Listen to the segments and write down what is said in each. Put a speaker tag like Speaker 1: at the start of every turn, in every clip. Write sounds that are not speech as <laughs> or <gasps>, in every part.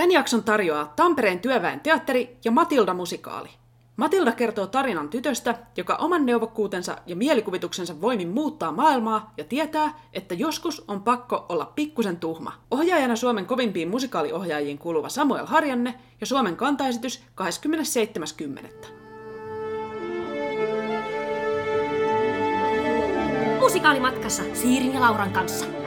Speaker 1: Tämän jakson tarjoaa Tampereen työväen teatteri ja Matilda musikaali. Matilda kertoo tarinan tytöstä, joka oman neuvokkuutensa ja mielikuvituksensa voimin muuttaa maailmaa ja tietää, että joskus on pakko olla pikkusen tuhma. Ohjaajana Suomen kovimpiin musikaaliohjaajiin kuuluva Samuel Harjanne ja Suomen kantaesitys 27.10.
Speaker 2: Musikaalimatkassa Siirin ja Lauran kanssa.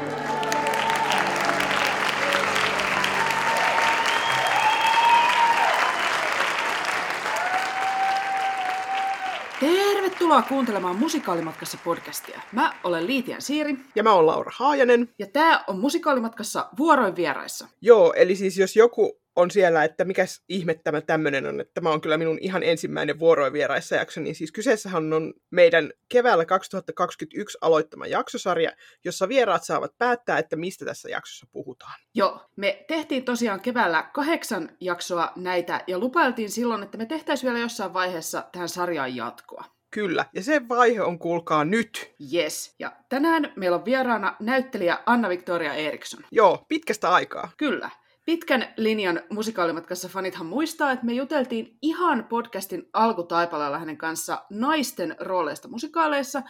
Speaker 1: Tervetuloa kuuntelemaan Musikaalimatkassa podcastia. Mä olen Liitian Siiri.
Speaker 3: Ja mä oon Laura Haajanen.
Speaker 1: Ja tää on Musikaalimatkassa vuoroin vieraissa.
Speaker 3: Joo, eli siis jos joku on siellä, että mikä ihme tämä tämmöinen on, että tämä on kyllä minun ihan ensimmäinen vuoroin vieraissa jakso, niin siis kyseessähän on meidän keväällä 2021 aloittama jaksosarja, jossa vieraat saavat päättää, että mistä tässä jaksossa puhutaan.
Speaker 1: Joo, me tehtiin tosiaan keväällä kahdeksan jaksoa näitä ja lupailtiin silloin, että me tehtäisiin vielä jossain vaiheessa tähän sarjaan jatkoa.
Speaker 3: Kyllä, ja se vaihe on kuulkaa nyt.
Speaker 1: Yes, ja tänään meillä on vieraana näyttelijä Anna-Victoria Eriksson.
Speaker 3: Joo, pitkästä aikaa.
Speaker 1: Kyllä. Pitkän linjan musikaalimatkassa fanithan muistaa, että me juteltiin ihan podcastin alkutaipaleella hänen kanssa naisten rooleista musikaaleissa,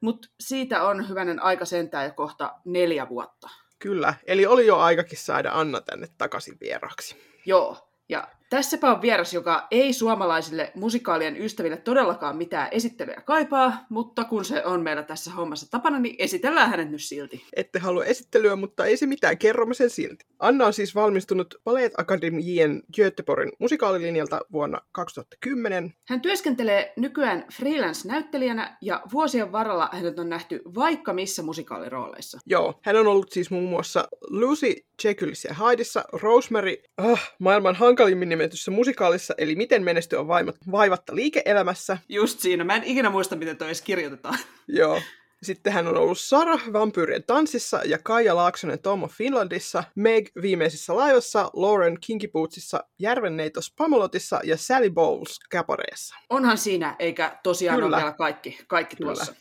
Speaker 1: mutta siitä on hyvänen aika sentään jo kohta neljä vuotta.
Speaker 3: Kyllä, eli oli jo aikakin saada Anna tänne takaisin vieraksi.
Speaker 1: Joo, ja Tässäpä on vieras, joka ei suomalaisille musikaalien ystäville todellakaan mitään esittelyä kaipaa, mutta kun se on meillä tässä hommassa tapana, niin esitellään hänet nyt silti.
Speaker 3: Ette halua esittelyä, mutta ei se mitään, kerromme sen silti. Anna on siis valmistunut Ballet Akademien Göteborgin musikaalilinjalta vuonna 2010.
Speaker 1: Hän työskentelee nykyään freelance-näyttelijänä ja vuosien varrella hänet on nähty vaikka missä musikaalirooleissa.
Speaker 3: Joo, hän on ollut siis muun muassa Lucy Jekyllissä ja Haidissa, Rosemary, ah, maailman hankalimmin nimetyssä musikaalissa, eli Miten menestyä on vaivatta liike-elämässä.
Speaker 1: Just siinä, mä en ikinä muista, miten toi edes kirjoitetaan.
Speaker 3: Joo. Sitten hän on ollut Sara Vampyyrien tanssissa ja Kaija Laaksonen Tomo Finlandissa, Meg viimeisessä laivassa, Lauren Kinky Bootsissa, Järvenneitos Pamolotissa ja Sally Bowles Cabareessa.
Speaker 1: Onhan siinä, eikä tosiaan Kyllä. ole vielä kaikki, kaikki Kyllä. tuossa.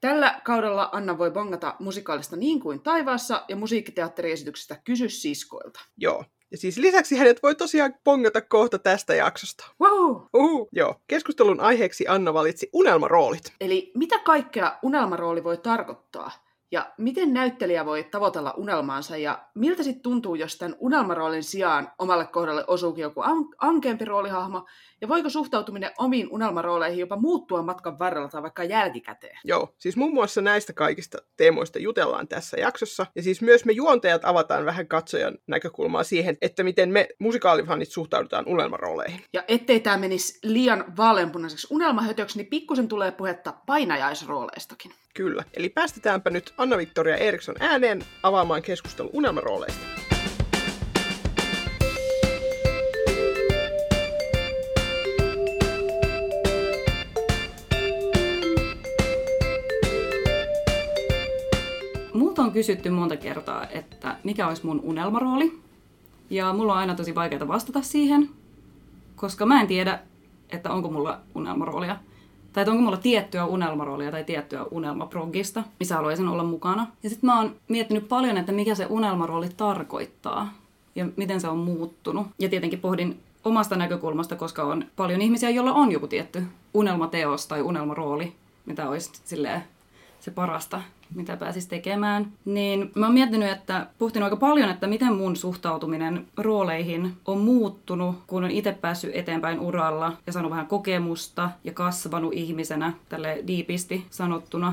Speaker 1: Tällä kaudella Anna voi bongata musikaalista niin kuin taivaassa ja musiikkiteatteriesityksestä Kysy siskoilta.
Speaker 3: Joo, ja siis lisäksi hänet voi tosiaan pongata kohta tästä jaksosta.
Speaker 1: Wow.
Speaker 3: Uhu. Joo. Keskustelun aiheeksi Anna valitsi unelmaroolit.
Speaker 1: Eli mitä kaikkea unelmarooli voi tarkoittaa? Ja miten näyttelijä voi tavoitella unelmaansa ja miltä sitten tuntuu, jos tämän unelmaroolin sijaan omalle kohdalle osuukin joku an- ankeampi roolihahmo, ja voiko suhtautuminen omiin unelmarooleihin jopa muuttua matkan varrella tai vaikka jälkikäteen?
Speaker 3: Joo, siis muun muassa näistä kaikista teemoista jutellaan tässä jaksossa, ja siis myös me juontajat avataan vähän katsojan näkökulmaa siihen, että miten me musikaalifanit suhtaudutaan unelmarooleihin.
Speaker 1: Ja ettei tämä menisi liian vaaleanpunaiseksi unelmahötöksi, niin pikkusen tulee puhetta painajaisrooleistakin.
Speaker 3: Kyllä, eli päästetäänpä nyt Anna-Victoria Eriksson ääneen avaamaan keskustelu unelmarooleista.
Speaker 4: Multa on kysytty monta kertaa, että mikä olisi mun unelmarooli. Ja mulla on aina tosi vaikeaa vastata siihen, koska mä en tiedä, että onko mulla unelmaroolia tai että onko mulla tiettyä unelmaroolia tai tiettyä unelmaprogista, missä haluaisin olla mukana. Ja sitten mä oon miettinyt paljon, että mikä se unelmarooli tarkoittaa ja miten se on muuttunut. Ja tietenkin pohdin omasta näkökulmasta, koska on paljon ihmisiä, joilla on joku tietty unelmateos tai unelmarooli, mitä olisi silleen se parasta mitä pääsis tekemään, niin mä oon miettinyt, että puhtin aika paljon, että miten mun suhtautuminen rooleihin on muuttunut, kun on itse päässyt eteenpäin uralla ja saanut vähän kokemusta ja kasvanut ihmisenä, tälle diipisti sanottuna.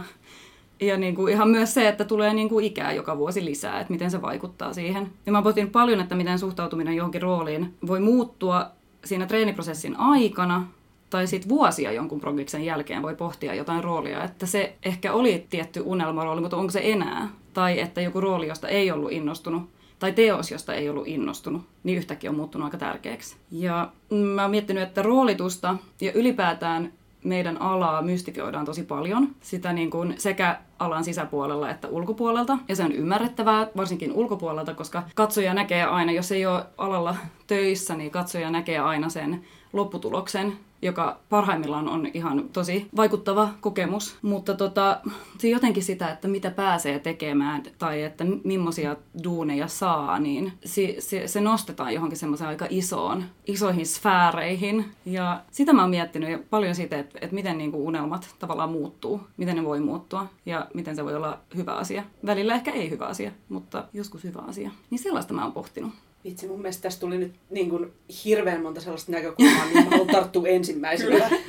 Speaker 4: Ja niin kuin ihan myös se, että tulee niin kuin ikää joka vuosi lisää, että miten se vaikuttaa siihen. Ja mä oon paljon, että miten suhtautuminen johonkin rooliin voi muuttua siinä treeniprosessin aikana, tai sitten vuosia jonkun progiksen jälkeen voi pohtia jotain roolia, että se ehkä oli tietty unelmarooli, mutta onko se enää? Tai että joku rooli, josta ei ollut innostunut, tai teos, josta ei ollut innostunut, niin yhtäkkiä on muuttunut aika tärkeäksi. Ja mä oon miettinyt, että roolitusta ja ylipäätään meidän alaa mystifioidaan tosi paljon. Sitä niin kuin sekä alan sisäpuolella että ulkopuolelta. Ja se on ymmärrettävää, varsinkin ulkopuolelta, koska katsoja näkee aina, jos ei ole alalla töissä, niin katsoja näkee aina sen lopputuloksen joka parhaimmillaan on ihan tosi vaikuttava kokemus. Mutta tota, se jotenkin sitä, että mitä pääsee tekemään tai että millaisia duuneja saa, niin se, se, se nostetaan johonkin semmoiseen aika isoon, isoihin sfääreihin. Ja sitä mä oon miettinyt paljon siitä, että, että miten niin kuin unelmat tavallaan muuttuu, miten ne voi muuttua ja miten se voi olla hyvä asia. Välillä ehkä ei hyvä asia, mutta joskus hyvä asia. Niin sellaista mä oon pohtinut.
Speaker 1: Vitsi, mun mielestä tässä tuli nyt niin kuin hirveän monta sellaista näkökulmaa, mä haluan <laughs> tarttua ensimmäisenä. <laughs>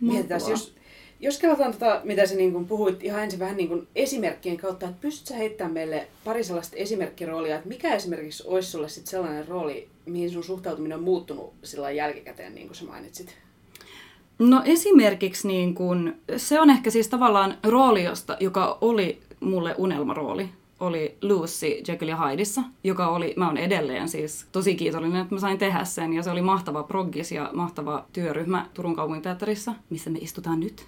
Speaker 1: Mietitään, jos, jos katsotaan tota, mitä sä niin kuin puhuit ihan ensin vähän niin kuin esimerkkien kautta, että pystytkö heittämään meille pari sellaista esimerkkiroolia, että mikä esimerkiksi olisi sulle sit sellainen rooli, mihin sun suhtautuminen on muuttunut sillä jälkikäteen, niin kuin sä mainitsit?
Speaker 4: No esimerkiksi niin kun, se on ehkä siis tavallaan rooli, josta, joka oli mulle unelmarooli oli Lucy Jekyll ja Hydeissa, joka oli, mä oon edelleen siis tosi kiitollinen, että mä sain tehdä sen. Ja se oli mahtava proggis ja mahtava työryhmä Turun kaupunginteatterissa, missä me istutaan nyt.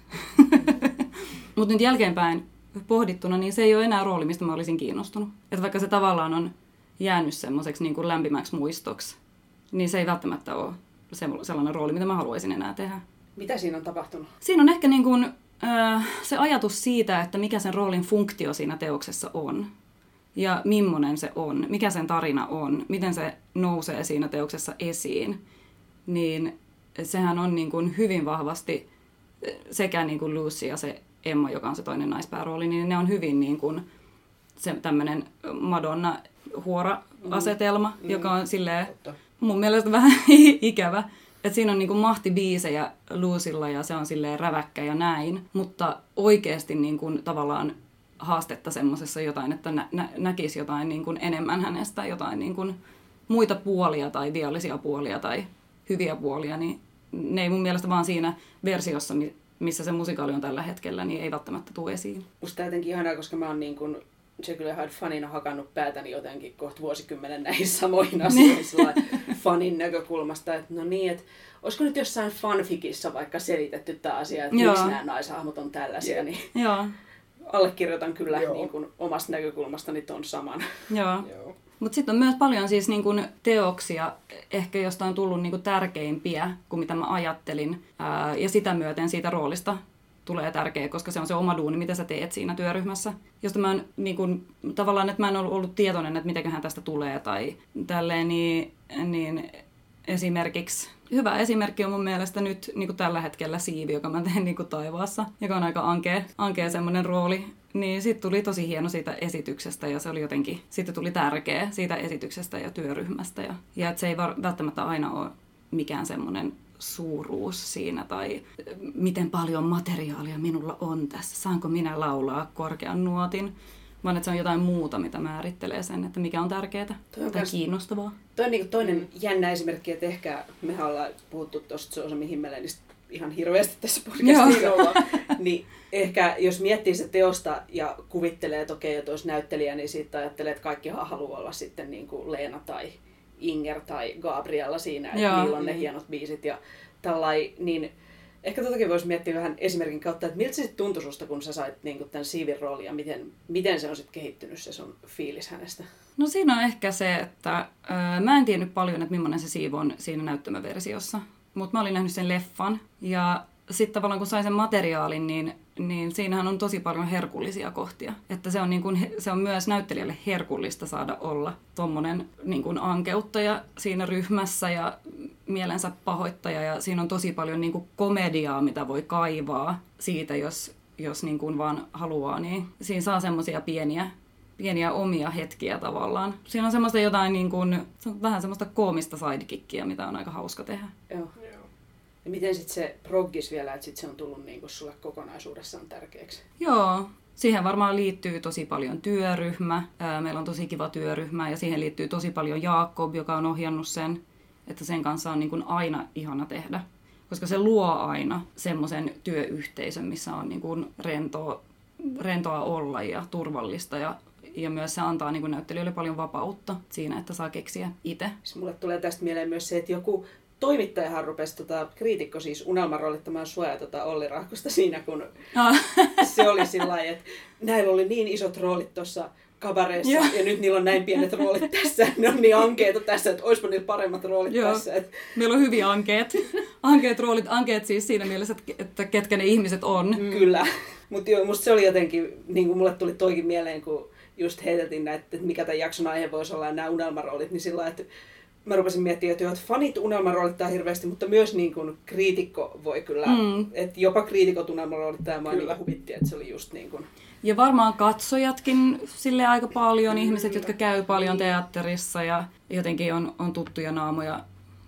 Speaker 4: <laughs> Mutta nyt jälkeenpäin pohdittuna, niin se ei ole enää rooli, mistä mä olisin kiinnostunut. Että vaikka se tavallaan on jäänyt semmoiseksi niin kuin lämpimäksi muistoksi, niin se ei välttämättä ole sellainen rooli, mitä mä haluaisin enää tehdä.
Speaker 1: Mitä siinä on tapahtunut?
Speaker 4: Siinä on ehkä niin kuin, äh, se ajatus siitä, että mikä sen roolin funktio siinä teoksessa on ja millainen se on, mikä sen tarina on, miten se nousee siinä teoksessa esiin, niin sehän on niin kuin hyvin vahvasti sekä niin kuin Lucy ja se Emma, joka on se toinen naispäärooli, niin ne on hyvin niin kuin se tämmöinen Madonna-huora-asetelma, mm. joka on silleen mun mielestä vähän <laughs> ikävä. Että siinä on niinku mahtibiisejä Luusilla ja se on silleen räväkkä ja näin, mutta oikeasti niinku tavallaan haastetta semmoisessa jotain, että nä- nä- näkisi jotain niin kuin enemmän hänestä, jotain niin kuin muita puolia tai viallisia puolia tai hyviä puolia, niin ne ei mun mielestä vaan siinä versiossa, missä se musikaali on tällä hetkellä, niin ei välttämättä tule esiin.
Speaker 1: Musta jotenkin ihanaa, koska mä oon niin kuin Jekyll ja Hyde fanina hakannut päätäni jotenkin kohta vuosikymmenen näihin samoihin niin. asioihin fanin näkökulmasta, että no niin, että olisiko nyt jossain fanfikissa vaikka selitetty tämä asia, että Joo. miksi nämä naishahmot on tällaisia, niin
Speaker 4: Joo
Speaker 1: allekirjoitan kyllä niin kuin, omasta näkökulmastani ton saman. <laughs>
Speaker 4: Joo. Joo. Mutta sitten on myös paljon siis niin kun teoksia, ehkä josta on tullut niin kun tärkeimpiä kuin mitä mä ajattelin. Ää, ja sitä myöten siitä roolista tulee tärkeä, koska se on se oma duuni, mitä sä teet siinä työryhmässä. Josta mä en, niin kun, tavallaan, että mä en ollut, ollut tietoinen, että mitäköhän tästä tulee tai tälleen, niin, niin esimerkiksi hyvä esimerkki on mun mielestä nyt niin kuin tällä hetkellä Siivi, joka mä teen niin kuin taivaassa, joka on aika ankea, ankea semmoinen rooli. Niin sitten tuli tosi hieno siitä esityksestä ja se oli jotenkin, sitten tuli tärkeä siitä esityksestä ja työryhmästä. Ja, ja että se ei var, välttämättä aina ole mikään semmoinen suuruus siinä tai miten paljon materiaalia minulla on tässä, saanko minä laulaa korkean nuotin vaan että se on jotain muuta, mitä määrittelee sen, että mikä on tärkeää tai kiinnostavaa.
Speaker 1: Toi on niin toinen mm. jännä esimerkki, että ehkä me ollaan puhuttu tuosta se mihin Himmelenistä ihan hirveästi tässä podcastissa niin ehkä jos miettii se teosta ja kuvittelee, että okei, että olisi näyttelijä, niin siitä ajattelee, että kaikki haluaa olla sitten niin kuin Leena tai Inger tai Gabriella siinä, että Joo. niillä on ne hienot biisit ja tällai, niin Ehkä totakin voisi miettiä vähän esimerkin kautta, että miltä se sitten tuntui susta, kun sä sait niin tämän Siivin roolin ja miten, miten se on sitten kehittynyt se sun fiilis hänestä?
Speaker 4: No siinä on ehkä se, että öö, mä en tiennyt paljon, että millainen se Siivo on siinä näyttämöversiossa. Mutta mä olin nähnyt sen leffan ja sitten tavallaan kun sain sen materiaalin, niin, niin siinähän on tosi paljon herkullisia kohtia. Että se on, niin kuin, se on myös näyttelijälle herkullista saada olla tuommoinen niin ankeuttaja siinä ryhmässä ja mielensä pahoittaja. Ja siinä on tosi paljon niin kuin komediaa, mitä voi kaivaa siitä, jos, jos niin kuin vaan haluaa. Niin siinä saa semmoisia pieniä pieniä omia hetkiä tavallaan. Siinä on semmoista jotain niin kuin, se on vähän semmoista koomista sidekickia, mitä on aika hauska tehdä.
Speaker 1: Joo. Ja miten sitten se proggis vielä, että sit se on tullut niinku sulle kokonaisuudessaan tärkeäksi?
Speaker 4: Joo, siihen varmaan liittyy tosi paljon työryhmä. Meillä on tosi kiva työryhmä ja siihen liittyy tosi paljon Jaakob, joka on ohjannut sen. Että sen kanssa on niin kuin aina ihana tehdä. Koska se luo aina semmoisen työyhteisön, missä on niin kuin rentoa, rentoa olla ja turvallista ja ja myös se antaa niin näyttelijöille paljon vapautta siinä, että saa keksiä itse.
Speaker 1: Mulle tulee tästä mieleen myös se, että joku toimittajahan rupesi, tota, kriitikko siis unelmaroolittamaan sua ja tota Olli Rahkosta siinä, kun <laughs> oh. se oli sillä että näillä oli niin isot roolit tuossa kabareessa
Speaker 4: Joo.
Speaker 1: ja nyt niillä on näin pienet roolit tässä. Ne on niin ankeita tässä, että olisipa niillä paremmat roolit
Speaker 4: Joo.
Speaker 1: tässä. Et,
Speaker 4: Meillä on hyviä ankeet. Ankeet roolit, ankeet siis siinä mielessä, että- ketkä ne ihmiset on.
Speaker 1: mm. Kyllä. Mutta musta se oli jotenkin, niin kuin mulle tuli toikin mieleen, kun just heiteltiin näitä, että mikä tämän jakson aihe voisi olla ja nämä unelmaroolit, niin sillä että mä rupesin miettimään, että, joo, että fanit unelmaroolittaa hirveästi, mutta myös niin kuin kriitikko voi kyllä,
Speaker 4: Mm.
Speaker 1: mm. että jopa kriitikot unelmaroolittaa ja mä
Speaker 3: Kyllä.
Speaker 1: niin huvitti, että se oli just niin kuin,
Speaker 4: Ja varmaan katsojatkin sille aika paljon, ihmiset, jotka käy paljon teatterissa ja jotenkin on, on tuttuja naamoja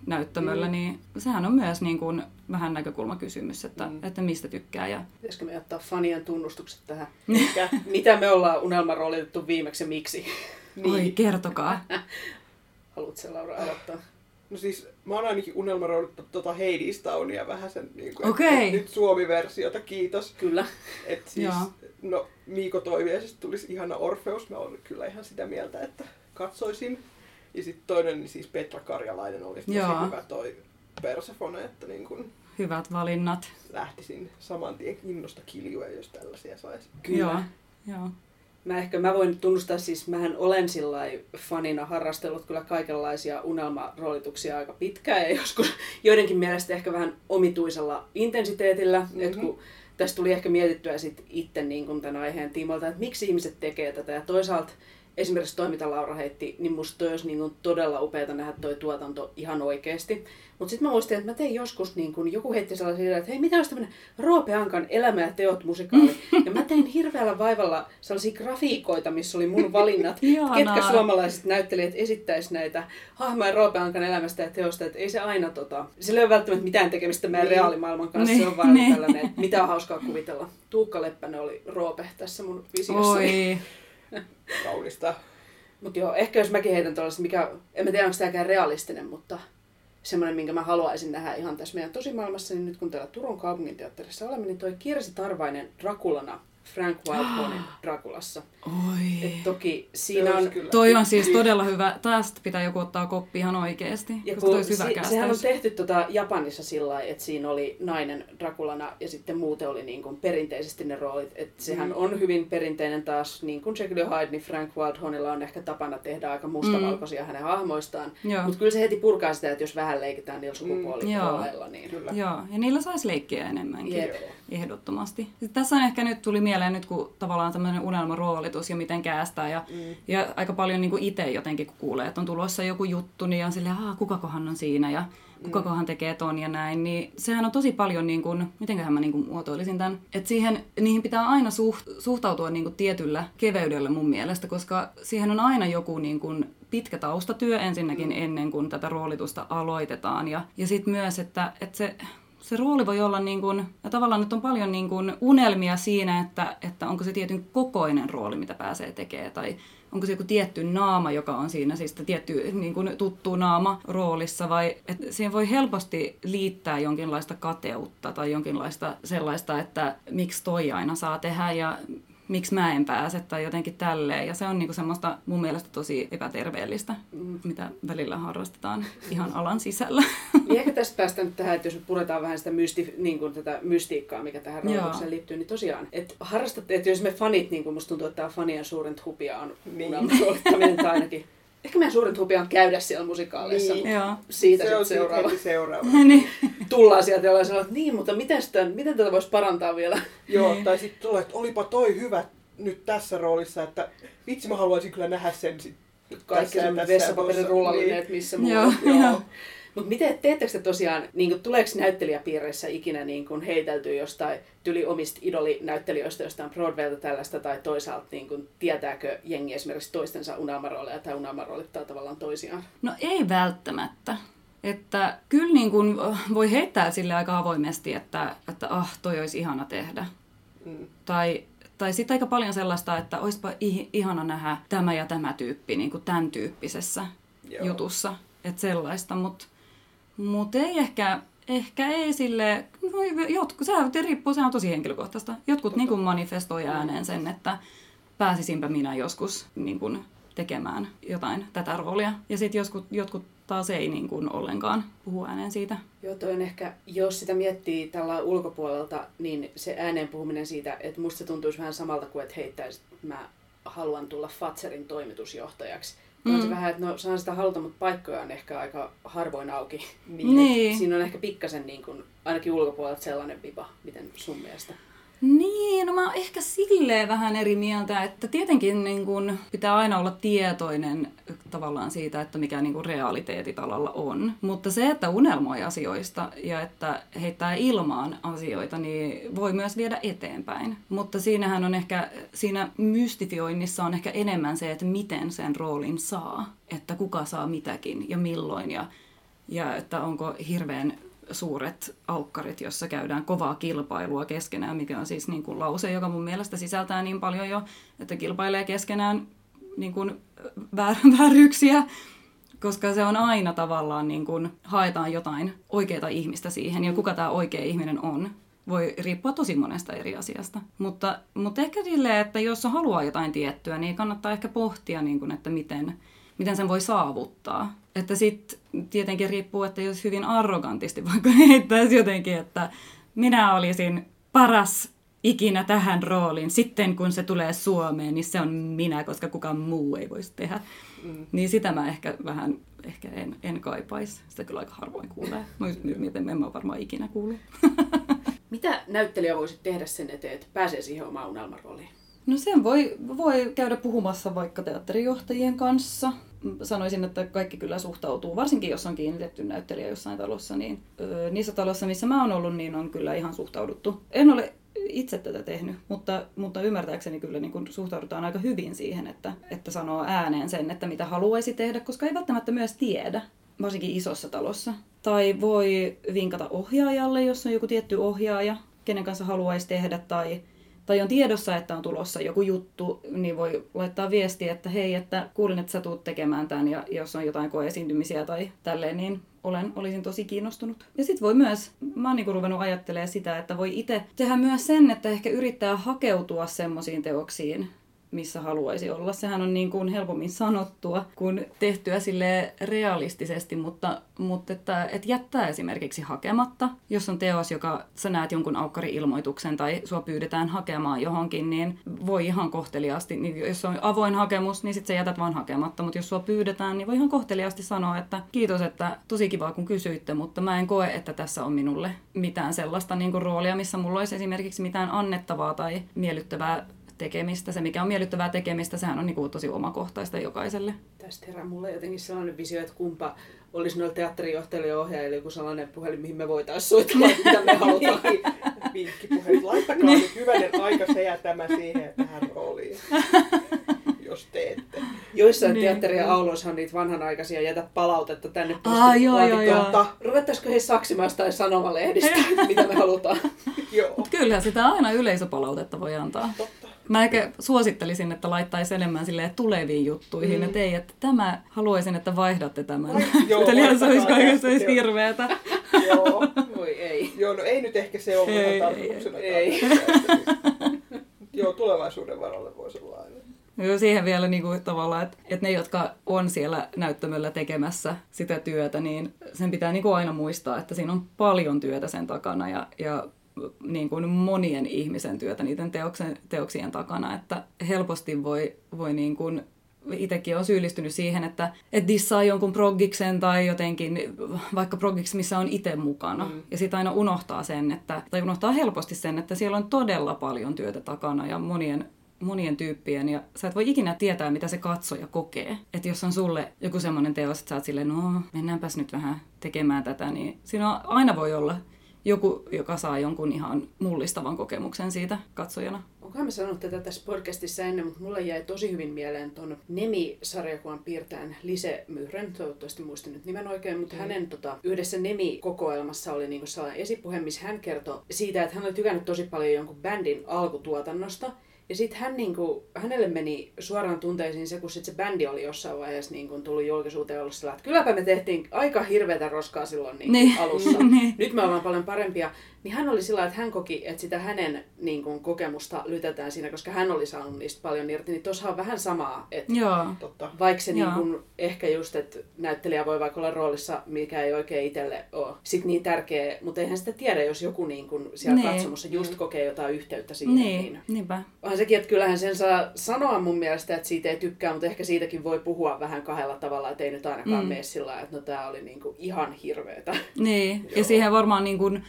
Speaker 4: näyttämöllä, niin sehän on myös niin kuin vähän näkökulmakysymys, että, että mistä tykkää. Ja...
Speaker 1: pitäisikö me ottaa fanien tunnustukset tähän, <laughs> Mikä, mitä me ollaan unelmaroolitettu viimeksi ja miksi.
Speaker 4: Niin. Oi, kertokaa. <laughs>
Speaker 1: Haluatko se Laura aloittaa?
Speaker 3: No siis mä oon ainakin unelmarouduttu tota Hades Townia vähän sen niin kuin,
Speaker 4: Okei.
Speaker 3: nyt Suomi-versiota, kiitos.
Speaker 1: Kyllä.
Speaker 3: Et siis,
Speaker 4: Joo.
Speaker 3: no Miiko Toiviaisesta tulisi ihana Orfeus, mä olen kyllä ihan sitä mieltä, että katsoisin. Ja sitten toinen, niin siis Petra Karjalainen olisi tosi
Speaker 4: Joo.
Speaker 3: hyvä toi Persefone, että niin kun
Speaker 4: Hyvät valinnat.
Speaker 3: lähtisin saman tien innosta kiljua, jos tällaisia saisi.
Speaker 1: Kyllä.
Speaker 4: Joo. Joo.
Speaker 1: Mä ehkä mä voin tunnustaa, siis mähän olen sillä fanina harrastellut kyllä kaikenlaisia unelmaroolituksia aika pitkään ja joskus <laughs> joidenkin mielestä ehkä vähän omituisella intensiteetillä, mm-hmm. että kun tästä tuli ehkä mietittyä sit itse niin kuin tämän aiheen tiimoilta, että miksi ihmiset tekee tätä ja toisaalta esimerkiksi toi, mitä Laura heitti, niin musta toi olisi niin kuin todella upeata nähdä toi tuotanto ihan oikeasti. Mutta sitten mä muistin, että mä tein joskus, niin kun joku heitti sellaisia ideoita, että hei, mitä olisi tämmöinen Roope Ankan Elämä ja teot musikaali. Ja mä tein hirveällä vaivalla sellaisia grafiikoita, missä oli mun valinnat, <laughs> ketkä suomalaiset näyttelijät esittäisi näitä hahmoja Roope Ankan elämästä ja teosta. Että ei se aina tota, sillä ei ole välttämättä mitään tekemistä meidän
Speaker 3: Niin.
Speaker 1: reaalimaailman kanssa.
Speaker 4: Niin,
Speaker 1: Se on vaan
Speaker 4: niin.
Speaker 1: tällainen, että mitä on hauskaa kuvitella. Tuukka Leppänen oli Roope tässä mun visiossani.
Speaker 4: Oi. <laughs>
Speaker 3: Kaunista.
Speaker 1: Mutta joo, ehkä jos mäkin heitän tuollaista, mikä, en mä tiedä onko tämäkään realistinen, mutta semmoinen, minkä mä haluaisin nähdä ihan tässä meidän tosimaailmassa, niin nyt kun täällä Turun kaupunginteatterissa olemme, niin toi Kirsi Tarvainen Drakulana Frank Wildhornin <gasps> Drakulassa.
Speaker 4: Oi.
Speaker 1: Et toki siinä on...
Speaker 3: kyllä-
Speaker 4: Toi on siis todella hyvä. Tästä pitää joku ottaa koppi ihan oikeasti.
Speaker 1: Ja
Speaker 4: koska
Speaker 1: kun
Speaker 4: toi hyvä
Speaker 1: si- sehän on tehty tota Japanissa sillä lailla, että siinä oli nainen Drakulana ja sitten muuten oli niin kuin perinteisesti ne roolit. Et sehän
Speaker 3: Mm.
Speaker 1: on hyvin perinteinen taas, niin kuin Jekyll ja Hyde, niin Frank Wildhornilla on ehkä tapana tehdä aika mustavalkoisia mm. hänen hahmoistaan. Mutta kyllä se heti purkaa sitä, että jos vähän leikitään niillä
Speaker 4: Joo.
Speaker 1: sukupuolirooleilla, niin
Speaker 3: Kyllä.
Speaker 4: Joo, ja niillä saisi leikkiä enemmänkin.
Speaker 1: Jep.
Speaker 4: Ehdottomasti. Sitten tässä on ehkä nyt tuli mieleen nyt, kun tavallaan tämmöinen unelmaroolitus ja miten käästää. Ja, mm. ja aika paljon niin itse jotenkin, kun kuulee, että on tulossa joku juttu, niin on silleen, että kukakohan on siinä ja kukakohan tekee ton ja näin. Niin sehän on tosi paljon, niin kuin, mitenköhän mä niin kuin muotoilisin tämän, että siihen, niihin pitää aina suht, suhtautua niin kuin tietyllä keveydellä mun mielestä, koska siihen on aina joku niin kuin pitkä taustatyö ensinnäkin mm. ennen kuin tätä roolitusta aloitetaan. Ja, ja sitten myös, että, että se se rooli voi olla niin kuin, ja tavallaan nyt on paljon niin kuin unelmia siinä, että, että onko se tietyn kokoinen rooli, mitä pääsee tekemään, tai onko se joku tietty naama, joka on siinä, siis tietty niin kuin tuttu naama roolissa, vai että siihen voi helposti liittää jonkinlaista kateutta tai jonkinlaista sellaista, että miksi toi aina saa tehdä ja miksi mä en pääse tai jotenkin tälleen. Ja se on niinku semmoista mun mielestä tosi epäterveellistä, mm. mitä välillä harrastetaan ihan alan sisällä. <laughs>
Speaker 1: Niin ehkä tästä päästään nyt tähän, että jos puretaan vähän sitä mysti, niin kuin tätä mystiikkaa, mikä tähän rahoitukseen liittyy, niin tosiaan, että harrastatte, että jos me fanit, niin kuin musta tuntuu, että tämä fanien suurin hupia on
Speaker 3: Niin.
Speaker 1: tai ainakin. <laughs> Ehkä meidän suurin hupia on käydä siellä musikaaleissa.
Speaker 3: Niin.
Speaker 1: Niin.
Speaker 4: Joo.
Speaker 1: Siitä
Speaker 3: Se on
Speaker 1: sitten seuraava.
Speaker 3: heti seuraava. <laughs> <laughs>
Speaker 4: niin.
Speaker 1: Tullaan sieltä ja sanonut, että niin, mutta miten, sitä, miten tätä voisi parantaa vielä? <laughs>
Speaker 3: Joo,
Speaker 4: Niin.
Speaker 3: tai sitten tulee, että olipa toi hyvä nyt tässä roolissa, että vitsi mä haluaisin kyllä nähdä sen sit
Speaker 1: Kaikki
Speaker 3: tässä ja
Speaker 1: vessapaperirullalineet,
Speaker 3: tossa.
Speaker 1: missä
Speaker 4: Joo,
Speaker 1: muualla.
Speaker 4: joo.
Speaker 1: Mutta miten teettekö te tosiaan, niin kuin, tuleeko näyttelijäpiireissä ikinä niin kuin heiteltyä jostain tyli omista idolinäyttelijöistä jostain Broadwaylta tällaista, tai toisaalta niin kuin, tietääkö jengi esimerkiksi toistensa unelmarooleja tai unelmaroolittaa tavallaan toisiaan?
Speaker 4: No ei välttämättä. Että kyllä niin kuin voi heittää sille aika avoimesti, että, että ah, toi olisi ihana tehdä.
Speaker 3: Mm.
Speaker 4: Tai, tai sitten aika paljon sellaista, että olisipa ih- ihana nähdä tämä ja tämä tyyppi niin kuin tämän tyyppisessä
Speaker 3: Joo.
Speaker 4: jutussa. Että sellaista, mutta mut ei ehkä, ehkä ei sille, voi- jotkut, se riippuu, se on tosi henkilökohtaista. Jotkut niin kuin manifestoi ääneen sen, että pääsisinpä minä joskus niin kuin tekemään jotain tätä roolia. Ja sitten jotkut, jotkut taas ei niin kuin ollenkaan puhu ääneen siitä.
Speaker 1: Joo, toi on ehkä, jos sitä miettii tällä ulkopuolelta, niin se ääneen puhuminen siitä, että musta se tuntuisi vähän samalta kuin, että heittäisi, mä haluan tulla Fatserin toimitusjohtajaksi. Mm. On se vähän, että no saan sitä haluta, mutta paikkoja on ehkä aika harvoin auki. Niin,
Speaker 4: Niin.
Speaker 1: Siinä on ehkä pikkasen niin kuin, ainakin ulkopuolelta sellainen vipa, miten sun mielestä?
Speaker 4: Niin, no mä oon ehkä silleen vähän eri mieltä, että tietenkin niin kun pitää aina olla tietoinen tavallaan siitä, että mikä niin kun realiteetit alalla on. Mutta se, että unelmoi asioista ja että heittää ilmaan asioita, niin voi myös viedä eteenpäin. Mutta siinähän on ehkä, siinä mystifioinnissa on ehkä enemmän se, että miten sen roolin saa. Että kuka saa mitäkin ja milloin ja, ja että onko hirveän suuret aukkarit, jossa käydään kovaa kilpailua keskenään, mikä on siis niin kuin lause, joka mun mielestä sisältää niin paljon jo, että kilpailee keskenään niin kuin väär- <laughs> vääryyksiä, koska se on aina tavallaan niin kuin haetaan jotain oikeaa ihmistä siihen, ja kuka tämä oikea ihminen on, voi riippua tosi monesta eri asiasta. Mutta, mutta ehkä silleen, että jos haluaa jotain tiettyä, niin kannattaa ehkä pohtia, niin kuin, että miten, miten sen voi saavuttaa. Että sitten tietenkin riippuu, että jos hyvin arrogantisti vaikka <laughs> heittäisi jotenkin, että minä olisin paras ikinä tähän rooliin, sitten kun se tulee Suomeen, niin se on minä, koska kukaan muu ei voisi tehdä. Mm. Niin sitä mä ehkä vähän ehkä en, en kaipaisi. Sitä kyllä aika harvoin kuulee. Mä mietin, en mä varmaan ikinä kuullut. <laughs>
Speaker 1: Mitä näyttelijä voisi tehdä sen eteen, että pääsee siihen omaan unelmarooliin?
Speaker 4: No sen voi, voi käydä puhumassa vaikka teatterijohtajien kanssa. Sanoisin, että kaikki kyllä suhtautuu, varsinkin jos on kiinnitetty näyttelijä jossain talossa, niin ö, niissä taloissa, missä mä oon ollut, niin on kyllä ihan suhtauduttu. En ole itse tätä tehnyt, mutta, mutta ymmärtääkseni kyllä niin kun suhtaudutaan aika hyvin siihen, että, että sanoo ääneen sen, että mitä haluaisi tehdä, koska ei välttämättä myös tiedä, varsinkin isossa talossa. Tai voi vinkata ohjaajalle, jos on joku tietty ohjaaja, kenen kanssa haluaisi tehdä, tai tai on tiedossa, että on tulossa joku juttu, niin voi laittaa viestiä, että hei, että kuulin, että sä tuut tekemään tämän ja jos on jotain koeesiintymisiä tai tälleen, niin olen, olisin tosi kiinnostunut. Ja sitten voi myös, mä oon niinku ruvennut ajattelemaan sitä, että voi itse tehdä myös sen, että ehkä yrittää hakeutua semmoisiin teoksiin, missä haluaisi olla. Sehän on niin kuin helpommin sanottua kuin tehtyä sille realistisesti, mutta, mutta että, että jättää esimerkiksi hakematta. Jos on teos, joka sä näet jonkun aukkari-ilmoituksen tai sua pyydetään hakemaan johonkin, niin voi ihan kohteliaasti, niin jos on avoin hakemus, niin sitten sä jätät vaan hakematta, mutta jos sua pyydetään, niin voi ihan kohteliaasti sanoa, että kiitos, että tosi kiva kun kysyitte, mutta mä en koe, että tässä on minulle mitään sellaista niin kuin roolia, missä mulla olisi esimerkiksi mitään annettavaa tai miellyttävää tekemistä. Se, mikä on miellyttävää tekemistä, sehän on niin kuin tosi omakohtaista jokaiselle.
Speaker 1: Tästä herää mulle jotenkin sellainen visio, että kumpa olisi noilla teatterijohtajilla ja ohjaajilla joku sellainen puhelin, mihin me voitaisiin soittaa, <laughs> mitä me halutaan.
Speaker 3: Vinkkipuheet. Laittakaa nyt hyvänen aika se ja tämä siihen tähän rooliin. Jos teette.
Speaker 1: Joissain
Speaker 4: Niin.
Speaker 1: niin. teatteri- ja auloissa on niitä vanhanaikaisia jätä palautetta tänne postilaatikkoon. Ruvettaisiko he saksimasta tai sanomalehdistä, <laughs> mitä me halutaan?
Speaker 3: Joo,
Speaker 4: kyllähän sitä aina yleisöpalautetta voi antaa.
Speaker 3: totta.
Speaker 4: Mä ehkä suosittelisin, että laittaisi enemmän silleen tuleviin juttuihin, mm. että ei, että tämä, haluaisin, että vaihdatte tämän.
Speaker 3: Vai- joo, <laughs>
Speaker 4: Näyttelijä, se olisi kaikessa olisi
Speaker 3: joo.
Speaker 4: hirveetä.
Speaker 3: Joo.
Speaker 1: Voi ei.
Speaker 3: Joo, no ei nyt ehkä se ole
Speaker 4: Ei,
Speaker 3: ihan
Speaker 4: ei,
Speaker 3: tarkoituksena.
Speaker 1: ei. <laughs>
Speaker 3: Joo, tulevaisuuden varalle voisi olla aina.
Speaker 4: Joo, siihen vielä niin kuin, tavallaan, että, että ne, jotka on siellä näyttämöllä tekemässä sitä työtä, niin sen pitää niin kuin aina muistaa, että siinä on paljon työtä sen takana ja, ja niin kuin monien ihmisen työtä niiden teoksen, teoksien takana, että helposti voi, voi niin kuin itsekin on syyllistynyt siihen, että, että dissaa jonkun proggiksen tai jotenkin vaikka proggiksi, missä on itse mukana. Mm. Ja sitten aina unohtaa sen, että, tai unohtaa helposti sen, että siellä on todella paljon työtä takana ja monien monien tyyppien, ja sä et voi ikinä tietää, mitä se katsoja kokee. Että jos on sulle joku semmoinen teos, että sä oot silleen, no mennäänpäs nyt vähän tekemään tätä, niin siinä on, aina voi olla joku, joka saa jonkun ihan mullistavan kokemuksen siitä katsojana.
Speaker 1: Onkohan mä sanonut tätä tässä podcastissa ennen, mutta mulle jäi tosi hyvin mieleen tuon Nemi-sarjakuvan piirtäjän Lise Myhren, toivottavasti muistin nyt nimen oikein, mutta mm. hänen tota, yhdessä Nemi-kokoelmassa oli niinku sellainen esipuhe, missä hän kertoi siitä, että hän oli tykännyt tosi paljon jonkun bändin alkutuotannosta. Ja sitten hän niinku, hänelle meni suoraan tunteisiin se, kun sit se bändi oli jossain vaiheessa niinku, tullut julkisuuteen ollut sillä, että kylläpä me tehtiin aika hirveätä roskaa silloin niinku,
Speaker 4: Niin.
Speaker 1: alussa. <laughs>
Speaker 4: Niin.
Speaker 1: Nyt me ollaan paljon parempia. Niin hän oli sillä että hän koki, että sitä hänen niin kuin, kokemusta lytätään siinä, koska hän oli saanut niistä paljon irti. Niin tuossa on vähän samaa, että
Speaker 4: Joo.
Speaker 3: Totta.
Speaker 1: vaikka se
Speaker 4: Joo.
Speaker 1: niin kuin, ehkä just, että näyttelijä voi vaikka olla roolissa, mikä ei oikein itselle ole sit niin tärkeä, mutta eihän sitä tiedä, jos joku niin kuin, siellä
Speaker 4: Niin.
Speaker 1: katsomossa just kokee jotain yhteyttä siihen.
Speaker 4: Niin,
Speaker 1: Niin.
Speaker 4: niinpä.
Speaker 1: Onhan sekin, että kyllähän sen saa sanoa mun mielestä, että siitä ei tykkää, mutta ehkä siitäkin voi puhua vähän kahdella tavalla, että ei nyt ainakaan mm. mene sillä että no tää oli niinku ihan hirveetä.
Speaker 4: Niin, ja siihen varmaan niin kuin,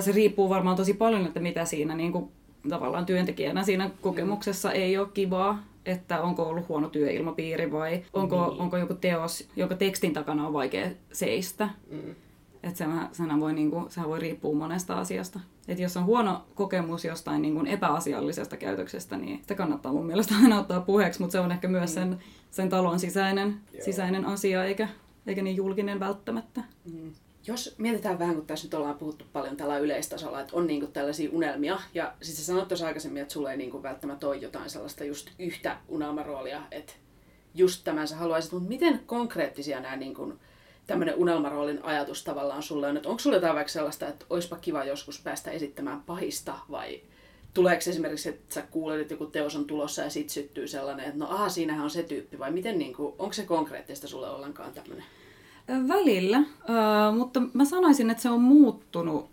Speaker 4: se riippuu varmaan tosi paljon, että mitä siinä niin kuin, tavallaan työntekijänä siinä kokemuksessa mm. ei ole kivaa, että onko ollut huono työilmapiiri vai onko, niin. onko joku teos, joka tekstin takana on vaikea seistä. Mm. Että sehän, sehän, voi, niin kuin, sehän voi riippua monesta asiasta. Että jos on huono kokemus jostain niin kuin epäasiallisesta käytöksestä, niin sitä kannattaa mun mielestä aina ottaa puheeksi, mutta se on ehkä myös sen, sen talon sisäinen, sisäinen asia, eikä, eikä niin julkinen välttämättä.
Speaker 1: Mm. Jos mietitään vähän, kun tässä nyt ollaan puhuttu paljon tällä yleistasolla, että on niinku tällaisia unelmia, ja sitten sä sanoit tuossa aikaisemmin, että sulla ei niinku välttämättä ole jotain sellaista just yhtä unelmaroolia, että just tämän sä haluaisit, mutta miten konkreettisia nämä niinku, tämmöinen unelmaroolin ajatus tavallaan sulle on, että onko sulle jotain vaikka sellaista, että olisipa kiva joskus päästä esittämään pahista, vai tuleeko esimerkiksi, että sä kuulet, että joku teos on tulossa ja sit syttyy sellainen, että no aha, siinähän on se tyyppi, vai miten, niin kuin, onko se konkreettista sulle ollenkaan tämmöinen?
Speaker 4: Välillä, mutta mä sanoisin, että se on muuttunut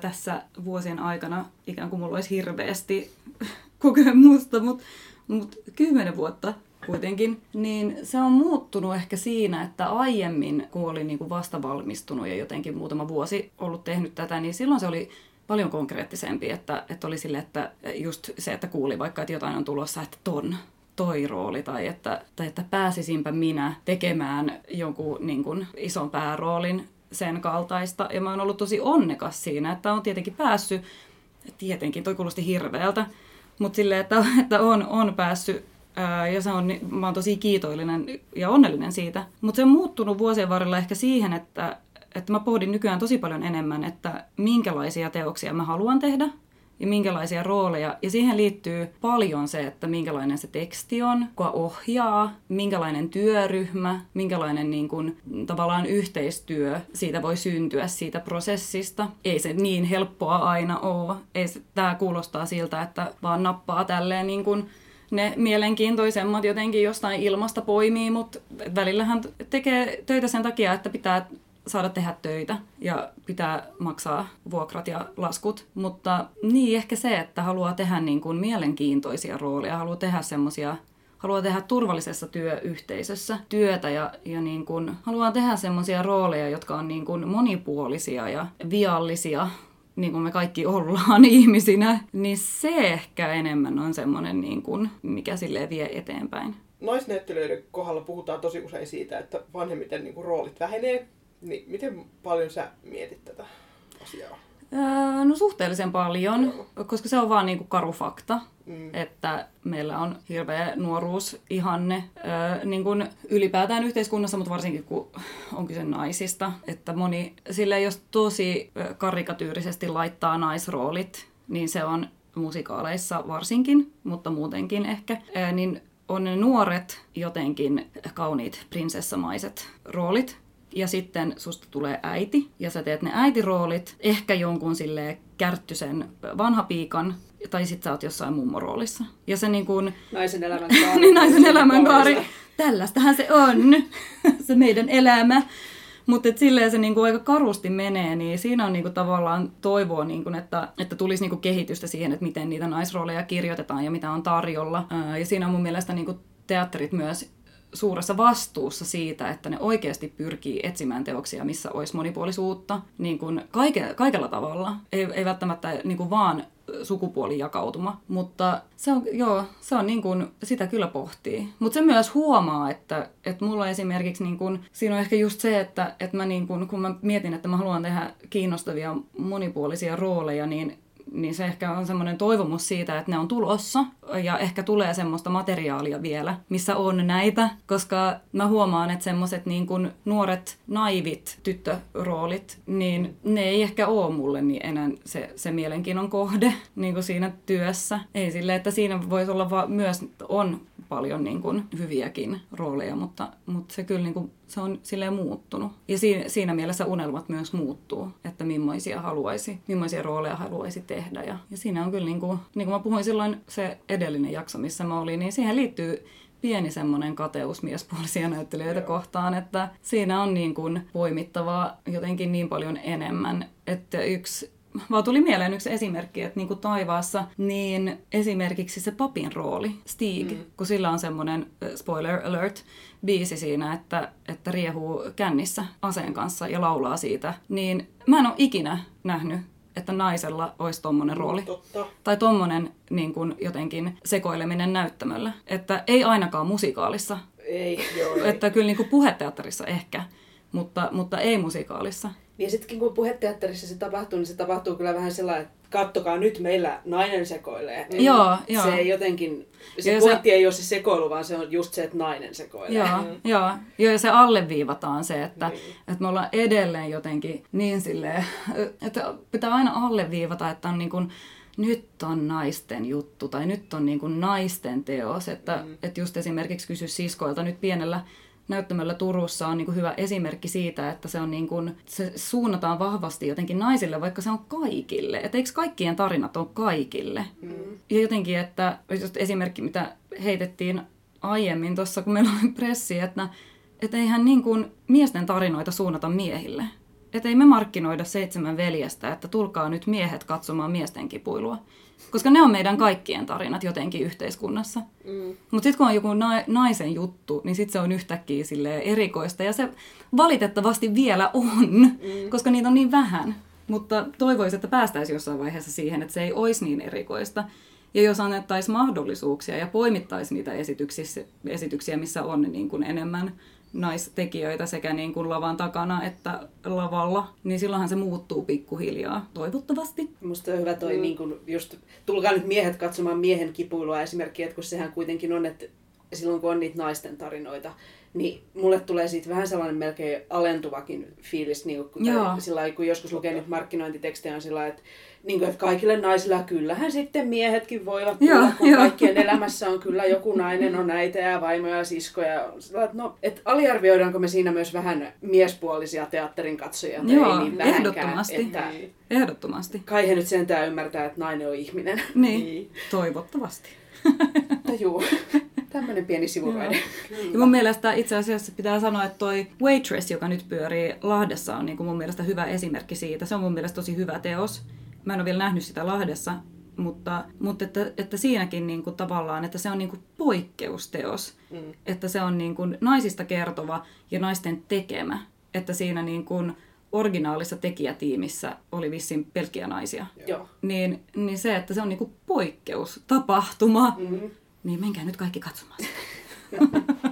Speaker 4: tässä vuosien aikana, ikään kuin mulla olisi hirveästi <laughs> kokemusta, mutta mut kymmenen vuotta kuitenkin, niin se on muuttunut ehkä siinä, että aiemmin, kun olin niin kuin vasta ja jotenkin muutama vuosi ollut tehnyt tätä, niin silloin se oli paljon konkreettisempi, että, että oli sille, että just se, että kuuli vaikka, että jotain on tulossa, että ton, toi rooli, tai että, tai että pääsisinpä minä tekemään jonkun niin kuin, ison pääroolin sen kaltaista. Ja mä oon ollut tosi onnekas siinä, että on tietenkin päässyt, tietenkin toi kuulosti hirveältä, mutta silleen, että, että on, on päässyt ja se on, mä oon tosi kiitollinen ja onnellinen siitä. Mutta se on muuttunut vuosien varrella ehkä siihen, että, että mä pohdin nykyään tosi paljon enemmän, että minkälaisia teoksia mä haluan tehdä ja minkälaisia rooleja. Ja siihen liittyy paljon se, että minkälainen se teksti on, kuka ohjaa, minkälainen työryhmä, minkälainen niin kuin, tavallaan yhteistyö siitä voi syntyä siitä prosessista. Ei se niin helppoa aina ole. Ei se, tää kuulostaa siltä, että vaan nappaa tälleen niin kuin ne mielenkiintoisemmat jotenkin jostain ilmasta poimii, mutta välillähän tekee töitä sen takia, että pitää saada tehdä töitä ja pitää maksaa vuokrat ja laskut. Mutta niin ehkä se, että haluaa tehdä niin kuin mielenkiintoisia rooleja, haluaa tehdä semmoisia haluaa tehdä turvallisessa työyhteisössä työtä ja, ja niin kuin, haluaa tehdä semmoisia rooleja, jotka on niin kuin monipuolisia ja viallisia niin kuin me kaikki ollaan <laughs> ihmisinä, niin se ehkä enemmän on semmoinen, niin kuin, mikä sille vie eteenpäin.
Speaker 3: Naisnäyttelijöiden kohdalla puhutaan tosi usein siitä, että vanhemmiten niin roolit vähenee. Niin miten paljon sä mietit tätä asiaa?
Speaker 4: Öö, no suhteellisen paljon, Joo. koska se on vaan niinku karu fakta, mm. että meillä on hirveä nuoruusihanne öö, niin kuin ylipäätään yhteiskunnassa, mutta varsinkin kun on kyse naisista. Että moni, sille jos tosi karikatyyrisesti laittaa naisroolit, niin se on musikaaleissa varsinkin, mutta muutenkin ehkä, öö, niin on ne nuoret jotenkin kauniit prinsessamaiset roolit, ja sitten susta tulee äiti, ja sä teet ne äitiroolit, ehkä jonkun sille kärttysen vanhapiikan, tai sit sä oot jossain mummoroolissa. Ja se niin kuin... <laughs>
Speaker 1: Naisen elämänkaari. <laughs>
Speaker 4: niin, naisen elämänkaari. Tällaistahan se on, <laughs> se meidän elämä. Mutta silleen se niinku aika karusti menee, niin siinä on niinku tavallaan toivoa, niinku, että, että tulisi niinku kehitystä siihen, että miten niitä naisrooleja kirjoitetaan ja mitä on tarjolla. ja siinä on mun mielestä niinku teatterit myös suuressa vastuussa siitä, että ne oikeasti pyrkii etsimään teoksia, missä olisi monipuolisuutta niin kuin kaike, kaikella tavalla. Ei, ei välttämättä niin kuin vaan sukupuolijakautuma, mutta se on, joo, se on niin kuin, sitä kyllä pohtii. Mutta se myös huomaa, että, että mulla esimerkiksi, niin kuin, siinä on ehkä just se, että, että mä niin kuin, kun mä mietin, että mä haluan tehdä kiinnostavia monipuolisia rooleja, niin niin se ehkä on semmoinen toivomus siitä, että ne on tulossa ja ehkä tulee semmoista materiaalia vielä, missä on näitä, koska mä huomaan, että semmoiset niin kuin nuoret naivit tyttöroolit, niin ne ei ehkä ole mulle niin enää se, se mielenkiinnon kohde <laughs> niin kuin siinä työssä. Ei sille, että siinä voisi olla va- myös, on paljon niin kuin hyviäkin rooleja, mutta, mutta se kyllä niin kuin, se on silleen muuttunut. Ja siinä, siinä mielessä unelmat myös muuttuu, että millaisia haluaisi, millaisia rooleja haluaisi tehdä. Ja, ja siinä on kyllä, niin kuin, niin kuin mä puhuin silloin se edellinen jakso, missä mä olin, niin siihen liittyy pieni semmoinen kateus miespuolisia näyttelijöitä Joo. kohtaan, että siinä on niin kuin poimittavaa jotenkin niin paljon enemmän, että yksi vaan tuli mieleen yksi esimerkki, että niin kuin taivaassa, niin esimerkiksi se papin rooli, Stig, mm. kun sillä on semmoinen, spoiler alert, biisi siinä, että, että riehuu kännissä aseen kanssa ja laulaa siitä, niin mä en ole ikinä nähnyt että naisella olisi tommonen
Speaker 3: Mm,
Speaker 4: rooli.
Speaker 3: Totta.
Speaker 4: Tai tommonen niin kuin jotenkin sekoileminen näyttämöllä. Että ei ainakaan musikaalissa.
Speaker 1: Ei.
Speaker 3: Joo, ei.
Speaker 4: Että kyllä niin kuin puheteatterissa ehkä, mutta, mutta ei musikaalissa.
Speaker 1: Ja sittenkin kun puheteatterissa se tapahtuu, niin se tapahtuu kyllä vähän sellainen, että kattokaa nyt meillä nainen sekoilee.
Speaker 4: Mm. Joo, joo.
Speaker 1: Se ei jotenkin, se
Speaker 4: Ja se-
Speaker 1: pointti ei ole se sekoilu, vaan se on just se, että nainen sekoilee.
Speaker 4: Joo, joo. joo, ja se alleviivataan se, että, että me ollaan edelleen jotenkin niin silleen, että pitää aina alleviivata, että on niin kuin, nyt on naisten juttu tai nyt on niin kuin naisten teos. Että, mm. että just esimerkiksi kysy siskoilta nyt pienellä näyttämöllä Turussa on niin kuin hyvä esimerkki siitä, että se, on niin kuin, se suunnataan vahvasti jotenkin naisille, vaikka se on kaikille. Että eikö kaikkien tarinat ole kaikille? Mm. Ja jotenkin, että just esimerkki, mitä heitettiin aiemmin tuossa, kun meillä oli pressi, että, että eihän niin kuin miesten tarinoita suunnata miehille. Että ei me markkinoida seitsemän veljestä, että tulkaa nyt miehet katsomaan miesten kipuilua. Koska ne on meidän kaikkien tarinat jotenkin yhteiskunnassa. Mm. Mutta sitten kun on joku na- naisen juttu, niin sitten se on yhtäkkiä silleen erikoista. Ja se valitettavasti vielä on, mm. koska niitä on niin vähän. Mutta toivoisin, että päästäisiin jossain vaiheessa siihen, että se ei olisi niin erikoista. Ja jos annettaisiin mahdollisuuksia ja poimittaisiin niitä esityksiä, esityksiä missä on niin kuin enemmän naistekijöitä sekä niin kuin lavan takana että lavalla, niin silloinhan se muuttuu pikkuhiljaa, toivottavasti.
Speaker 1: Musta on hyvä toi, mm. niin kun just, tulkaa nyt miehet katsomaan miehen kipuilua esimerkki, että kun sehän kuitenkin on, että silloin kun on niitä naisten tarinoita, niin mulle tulee siitä vähän sellainen melkein alentuvakin fiilis, niin kun, tai sillä lailla, kun joskus lukee niitä markkinointitekstejä, on sillä lailla, että, niin kuin, että kaikille naisille kyllähän sitten miehetkin voivat tulla,
Speaker 4: Joo,
Speaker 1: kun
Speaker 4: joo.
Speaker 1: kaikkien elämässä on kyllä joku nainen, on äitä ja vaimoja ja siskoja. Sillä että no, että aliarvioidaanko me siinä myös vähän miespuolisia teatterin katsojia, tai
Speaker 4: Joo,
Speaker 1: ei niin vähänkään,
Speaker 4: ehdottomasti.
Speaker 1: että
Speaker 4: Ehdottomasti.
Speaker 1: kai he nyt sentään ymmärtää, että nainen on ihminen.
Speaker 4: Niin, <laughs> toivottavasti.
Speaker 1: Mutta juu, <laughs> tämmöinen pieni sivuraide. <laughs>
Speaker 4: Ja mun mielestä itse asiassa pitää sanoa, että toi Waitress, joka nyt pyörii Lahdessa, on niin kuin mun mielestä hyvä esimerkki siitä. Se on mun mielestä tosi hyvä teos. Mä en ole vielä nähnyt sitä Lahdessa, mutta, mutta että, että siinäkin niin kuin tavallaan, että se on niin kuin poikkeusteos. Mm. Että se on niin kuin naisista kertova ja naisten tekemä. Että siinä niin kuin originaalissa tekijätiimissä oli vissiin pelkkiä naisia.
Speaker 1: Joo.
Speaker 4: Niin, niin se, että se on niinku poikkeustapahtuma, mm-hmm. Niin menkää nyt kaikki katsomaan sitä. <laughs>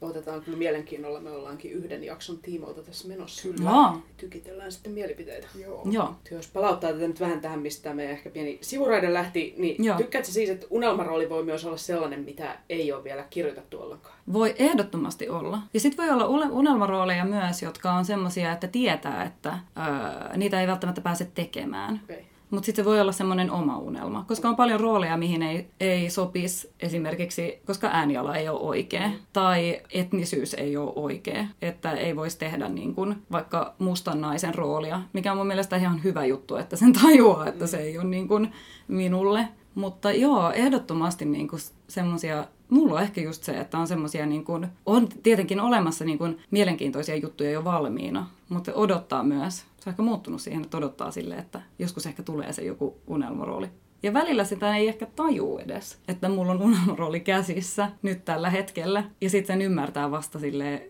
Speaker 1: Otetaan kyllä mielenkiinnolla, me ollaankin yhden jakson tiimoilta tässä menossa.
Speaker 3: Kyllä.
Speaker 4: Joo.
Speaker 1: Tykitellään sitten mielipiteitä.
Speaker 3: Joo.
Speaker 4: Joo.
Speaker 1: Jos palauttaa tätä nyt vähän tähän, mistä me ehkä pieni sivuraide lähti, niin
Speaker 4: Joo.
Speaker 1: tykkäätkö siis, että unelmarooli voi myös olla sellainen, mitä ei ole vielä kirjoitettu ollenkaan?
Speaker 4: Voi ehdottomasti olla. Ja sitten voi olla unelmarooleja myös, jotka on semmoisia, että tietää, että öö, niitä ei välttämättä pääse tekemään.
Speaker 1: Okay.
Speaker 4: Mutta sitten se voi olla semmoinen oma unelma, koska on paljon rooleja, mihin ei, ei sopisi esimerkiksi, koska ääniala ei ole oikea tai etnisyys ei ole oikea, että ei voisi tehdä niin kuin vaikka mustan naisen roolia, mikä on mun mielestä ihan hyvä juttu, että sen tajuaa, että se ei ole niin kuin minulle. Mutta joo, ehdottomasti niin kuin semmoisia, mulla on ehkä just se, että on semmoisia, niin kuin, on tietenkin olemassa niin kuin mielenkiintoisia juttuja jo valmiina, mutta odottaa myös. Se on ehkä muuttunut siihen, että odottaa sille, että joskus ehkä tulee se joku unelmarooli. Ja välillä sitä ei ehkä tajuu edes, että mulla on unelmarooli käsissä nyt tällä hetkellä. Ja sitten sen ymmärtää vasta silleen,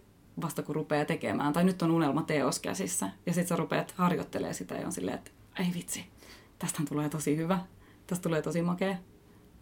Speaker 4: vasta kun rupeaa tekemään. Tai nyt on unelmateos käsissä. Ja sitten sä rupeat harjoittelee sitä ja on silleen, että ei vitsi, tästähän tulee tosi hyvä. Tästä tulee tosi makea.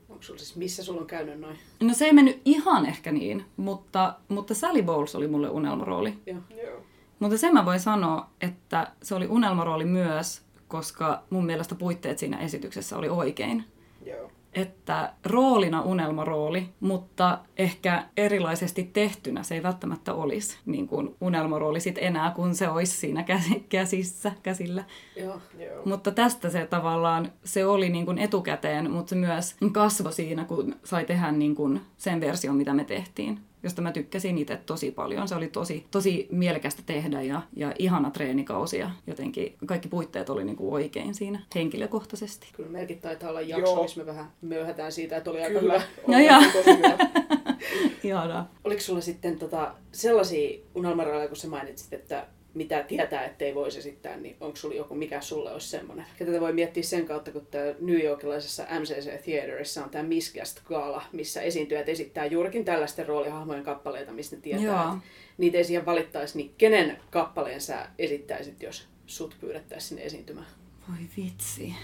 Speaker 1: Onko sulla siis, missä sulla on käynyt noin?
Speaker 4: No se ei mennyt ihan ehkä niin, mutta, mutta Sally Bowles oli mulle unelmarooli.
Speaker 1: Joo.
Speaker 3: Joo.
Speaker 4: Mutta sen mä voin sanoa, että se oli unelmarooli myös, koska mun mielestä puitteet siinä esityksessä oli oikein.
Speaker 3: Joo.
Speaker 4: Että roolina unelmarooli, mutta ehkä erilaisesti tehtynä se ei välttämättä olisi niin kuin unelmarooli sit enää, kun se olisi siinä käsi- käsissä, käsillä.
Speaker 1: Joo.
Speaker 3: Joo.
Speaker 4: Mutta tästä se tavallaan, se oli niin kuin etukäteen, mutta se myös kasvoi siinä, kun sai tehdä niin kuin sen version, mitä me tehtiin josta mä tykkäsin itse tosi paljon. Se oli tosi, tosi mielekästä tehdä ja, ja ihana treenikausi ja jotenkin kaikki puitteet oli niin kuin oikein siinä henkilökohtaisesti.
Speaker 1: Kyllä meilläkin taitaa olla jakso,
Speaker 3: Joo.
Speaker 1: missä me vähän möyhätään siitä, että oli aika
Speaker 3: Kyllä.
Speaker 1: hyvä.
Speaker 4: No joo.
Speaker 3: tosi hyvä. <laughs>
Speaker 4: Ihanaa.
Speaker 1: Oliko sulla sitten tota, sellaisia unelmarooleja, kun sä mainitsit, että mitä tietää, ettei voisi esittää, niin onko sulla joku, mikä sulle olisi semmoinen? Ja tätä voi miettiä sen kautta, kun tämä New Yorkilaisessa MCC Theaterissa on tämä Miscast Gala, missä esiintyjät esittää juurikin tällaisten roolihahmojen kappaleita, mistä ne tietää,
Speaker 4: Joo.
Speaker 1: että niitä ei siihen valittaisi, niin kenen kappaleen sä esittäisit, jos sut pyydettäisiin sinne esiintymään?
Speaker 4: Voi vitsi.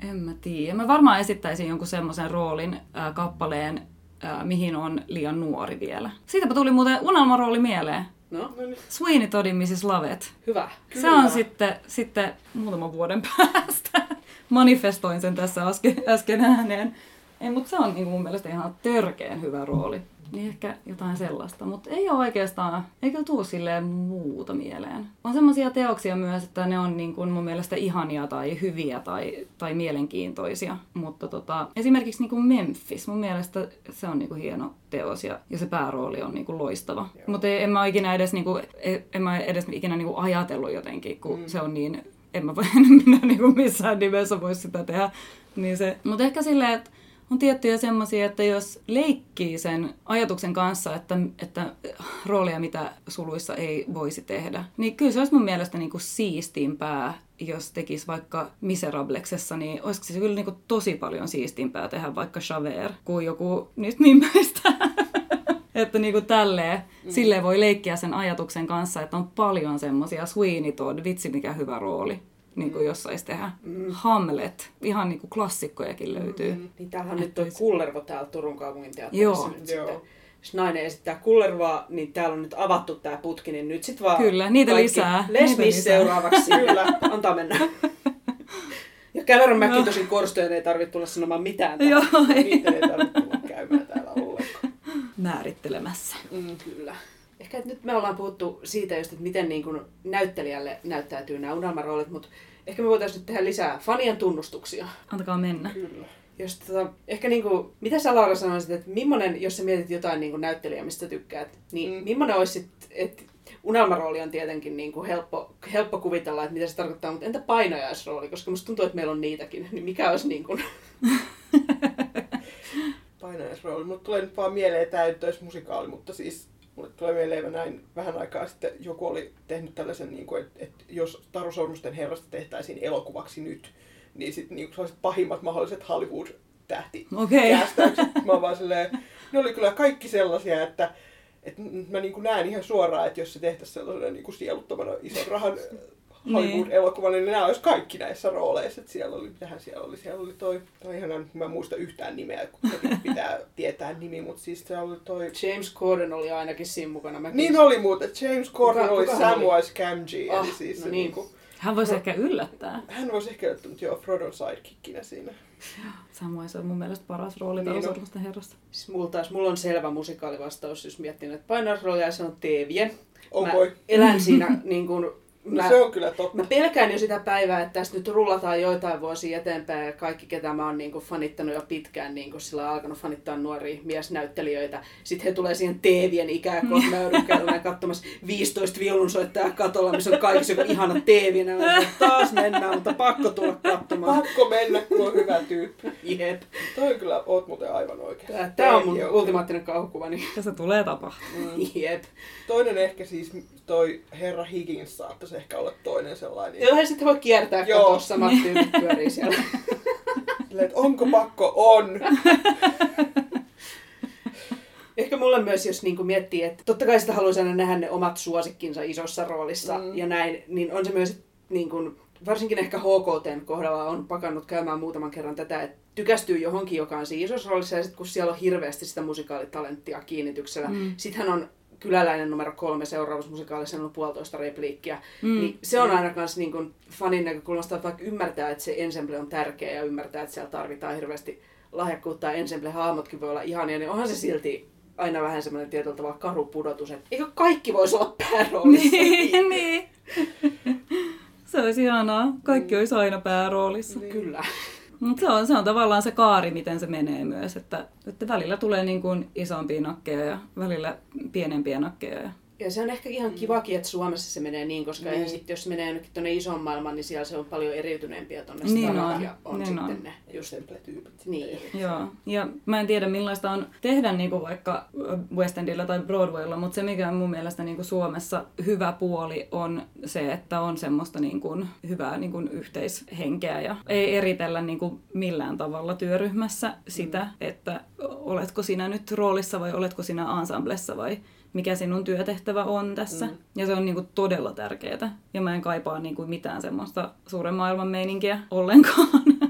Speaker 4: En mä tiedä. Mä varmaan esittäisin jonkun semmoisen roolin äh, kappaleen, äh, mihin on liian nuori vielä. Siitäpä tuli muuten unelmarooli mieleen.
Speaker 1: No,
Speaker 4: Sweeney Toddin Mrs. Lovet.
Speaker 1: hyvä.
Speaker 4: Se on sitten, sitten muutaman vuoden <laughs> päästä. Manifestoin sen tässä äsken, äsken ääneen. Ei, mutta se on niin mun mielestä ihan törkeen hyvä rooli. Niin ehkä jotain sellaista, mutta ei ole oikeastaan, eikä tuu silleen muuta mieleen. On semmoisia teoksia myös, että ne on niin kuin mun mielestä ihania tai hyviä tai, tai mielenkiintoisia. Mutta tota, esimerkiksi niin kuin Memphis, mun mielestä se on niin kuin hieno teos ja, ja se päärooli on niin kuin loistava. Mutta en mä ikinä edes, niin kuin, en mä edes ikinä niin kuin ajatellut jotenkin, kun mm. se on niin, en mä voi <laughs> minä niin kuin missään nimessä voi sitä tehdä. Niin se, mutta ehkä silleen, että on tiettyjä semmoisia, että jos leikkii sen ajatuksen kanssa, että, että roolia, mitä suluissa ei voisi tehdä, niin kyllä se olisi mun mielestä niin kuin siistimpää, jos tekisi vaikka Miserablexessa, niin olisiko se kyllä niin kuin tosi paljon siistimpää tehdä vaikka Javert kuin joku niistä mimeistä. <laughs> että niin kuin tälleen, mm. silleen voi leikkiä sen ajatuksen kanssa, että on paljon semmoisia Sweeney Todd, vitsi mikä hyvä rooli niin kuin jos saisi tehdä. Mm. Hamlet, ihan niin kuin klassikkojakin löytyy. Mm.
Speaker 1: Niin tämähän on nyt toi
Speaker 4: olisi-
Speaker 1: Kullervo täällä Turun kaupungin teatterissa
Speaker 4: Joo.
Speaker 1: nyt
Speaker 3: Joo.
Speaker 1: sitten. Jos nainen esittää Kullervoa, niin täällä on nyt avattu tämä putki, niin nyt sitten vaan
Speaker 4: Kyllä, niitä lisää,
Speaker 1: Les
Speaker 4: niitä
Speaker 1: Mis
Speaker 4: lisää.
Speaker 1: seuraavaksi. <laughs> Kyllä, antaa mennä. Ja Cameron McIntoshin korstojen ei tarvitse tulla sanomaan mitään.
Speaker 4: Joo, ei
Speaker 3: Niitä ei tarvitse tulla käymään täällä ollenkaan.
Speaker 4: määrittelemässä.
Speaker 1: Mm, kyllä. Ehkä että nyt me ollaan puhuttu siitä just, että miten niin kuin näyttelijälle näyttäytyy nämä unelmaroolit, mutta ehkä me voitaisiin nyt tehdä lisää fanien tunnustuksia.
Speaker 4: Antakaa mennä.
Speaker 3: Kyllä.
Speaker 1: Jos tota, ehkä niinku, mitä sä Laura sanoisit, että millainen, jos sä mietit jotain niinku näyttelijää, mistä tykkäät, niin mm. Millainen olisi sit, että unelmarooli on tietenkin niinku helppo, helppo kuvitella, että mitä se tarkoittaa, mutta entä painajaisrooli, koska musta tuntuu, että meillä on niitäkin, niin mikä olisi niinku... <laughs>
Speaker 3: Painajaisrooli. Mulle tulee nyt vaan mieleen, että tämä ei olisi musikaali, mutta siis mulle tulee mieleen näin vähän aikaa sitten joku oli tehnyt tällaisen, niin kuin, että, että jos Taru Sormusten herrasta tehtäisiin elokuvaksi nyt, niin sitten niin sellaiset pahimmat mahdolliset Hollywood-tähti
Speaker 4: Okei.
Speaker 3: kästäykset. Mä vaan silleen, ne oli kyllä kaikki sellaisia, että, että mä niin kuin näen ihan suoraan, että jos se tehtäisiin sellaisena niin sieluttomana ison rahan Hollywood-elokuva, niin nämä olisi kaikki näissä rooleissa. Että siellä oli, mitähän siellä oli? Siellä oli toi, toi ihan, mä en muista yhtään nimeä, kun pitää <laughs> tietää nimi, mutta siis se oli toi...
Speaker 1: James Corden oli ainakin siinä mukana. Mä
Speaker 3: Niin oli muuten, James Corden
Speaker 1: Kuka-
Speaker 3: oli
Speaker 1: oli?
Speaker 3: Samwise Gamgee,
Speaker 1: Ah,
Speaker 3: eli siis
Speaker 1: no
Speaker 3: se
Speaker 1: niin.
Speaker 3: niinku,
Speaker 4: Hän voisi ehkä yllättää.
Speaker 3: hän voisi ehkä olla mutta joo, Frodon sidekickinä siinä.
Speaker 4: Samoin se on mun mielestä paras rooli
Speaker 3: Niin on.
Speaker 4: niin herrasta.
Speaker 1: Siis mulla, taas, mulla on selvä musikaalivastaus, jos miettii että painajaisroolia ja se on Teevie.
Speaker 3: On
Speaker 1: mä
Speaker 3: voi.
Speaker 1: elän siinä <laughs> niin kuin,
Speaker 3: No
Speaker 1: mä,
Speaker 3: se on kyllä totta.
Speaker 1: Mä pelkään jo sitä päivää, että tästä nyt rullataan joitain vuosia eteenpäin ja kaikki, ketä mä oon niin kuin fanittanut jo pitkään, niin kuin sillä on alkanut fanittaa nuoria miesnäyttelijöitä. Sitten he tulee siihen teevien ikään kuin nöyrykäyllä katsomassa 15 viulunsoittajaa katolla, missä on kaikissa joku ihana teevi. Ja mä sanon, taas mennään, mutta pakko tulla katsomaan.
Speaker 3: Pakko mennä, kun on hyvä tyyppi.
Speaker 1: Jep.
Speaker 3: Toi kyllä, oot muuten aivan oikein.
Speaker 1: Tää, tää on mun
Speaker 3: Joo.
Speaker 1: ultimaattinen kauhukuva. Niin.
Speaker 4: Ja se tulee tapahtumaan.
Speaker 1: Jep.
Speaker 3: Toinen ehkä siis toi herra Higgins saattaisi ehkä olla toinen sellainen.
Speaker 1: Joo, ja sitten voi kiertää katossa, samat tyypit pyörii siellä. <laughs>
Speaker 3: Silleen, että onko pakko? On. <laughs>
Speaker 1: Ehkä mulle myös, jos niin miettii, että totta kai sitä haluaisi aina nähdä ne omat suosikkinsa isossa roolissa
Speaker 3: Mm.
Speaker 1: ja näin, niin on se myös, niin kuin, varsinkin ehkä HKTn kohdalla on pakannut käymään muutaman kerran tätä, että tykästyy johonkin, joka on siinä isossa roolissa ja sitten kun siellä on hirveästi sitä musikaalitalenttia kiinnityksellä, mm. sitten hän on kyläläinen numero kolme seuraavassa musikaalissa, on puolitoista repliikkiä, mm. niin se on aina myös niin kuin fanin näkökulmasta, että vaikka ymmärtää, että se ensemble on tärkeä ja ymmärtää, että siellä tarvitaan hirveästi lahjakkuutta ja ensemble-hahmotkin voi olla ihania, niin onhan se silti aina vähän semmoinen tietyllä tavalla karu pudotus, että eikö kaikki voisi olla pääroolissa?
Speaker 4: niin, <laughs> niin. Se olisi ihanaa. Kaikki olisi aina pääroolissa.
Speaker 1: Kyllä.
Speaker 4: Mutta se on, se on tavallaan se kaari, miten se menee myös, että, että välillä tulee niin kuin isompia nakkeja ja välillä pienempiä nakkeja. Ja
Speaker 1: Ja se on ehkä ihan kivakin, että Suomessa se menee niin, koska
Speaker 3: Niin.
Speaker 1: sitten, jos menee jonnekin tuonne ison maailmaan, niin siellä se on paljon eriytyneempiä tuonne
Speaker 4: Niin on,
Speaker 1: ja on
Speaker 4: niin
Speaker 1: sitten
Speaker 4: on.
Speaker 1: ne just
Speaker 3: Templetyypit.
Speaker 1: niin.
Speaker 4: Joo, ja mä en tiedä millaista on tehdä niinku vaikka West Endillä tai Broadwaylla, mutta se mikä on mun mielestä niinku Suomessa hyvä puoli on se, että on semmoista niinku hyvää niinku yhteishenkeä ja ei eritellä niinku millään tavalla työryhmässä sitä, että oletko sinä nyt roolissa vai oletko sinä ensemblessa vai mikä sinun työtehtävä on tässä. Mm. Ja se on niinku todella tärkeää. Ja mä en kaipaa niinku mitään semmoista suuren maailman meininkiä ollenkaan. <laughs>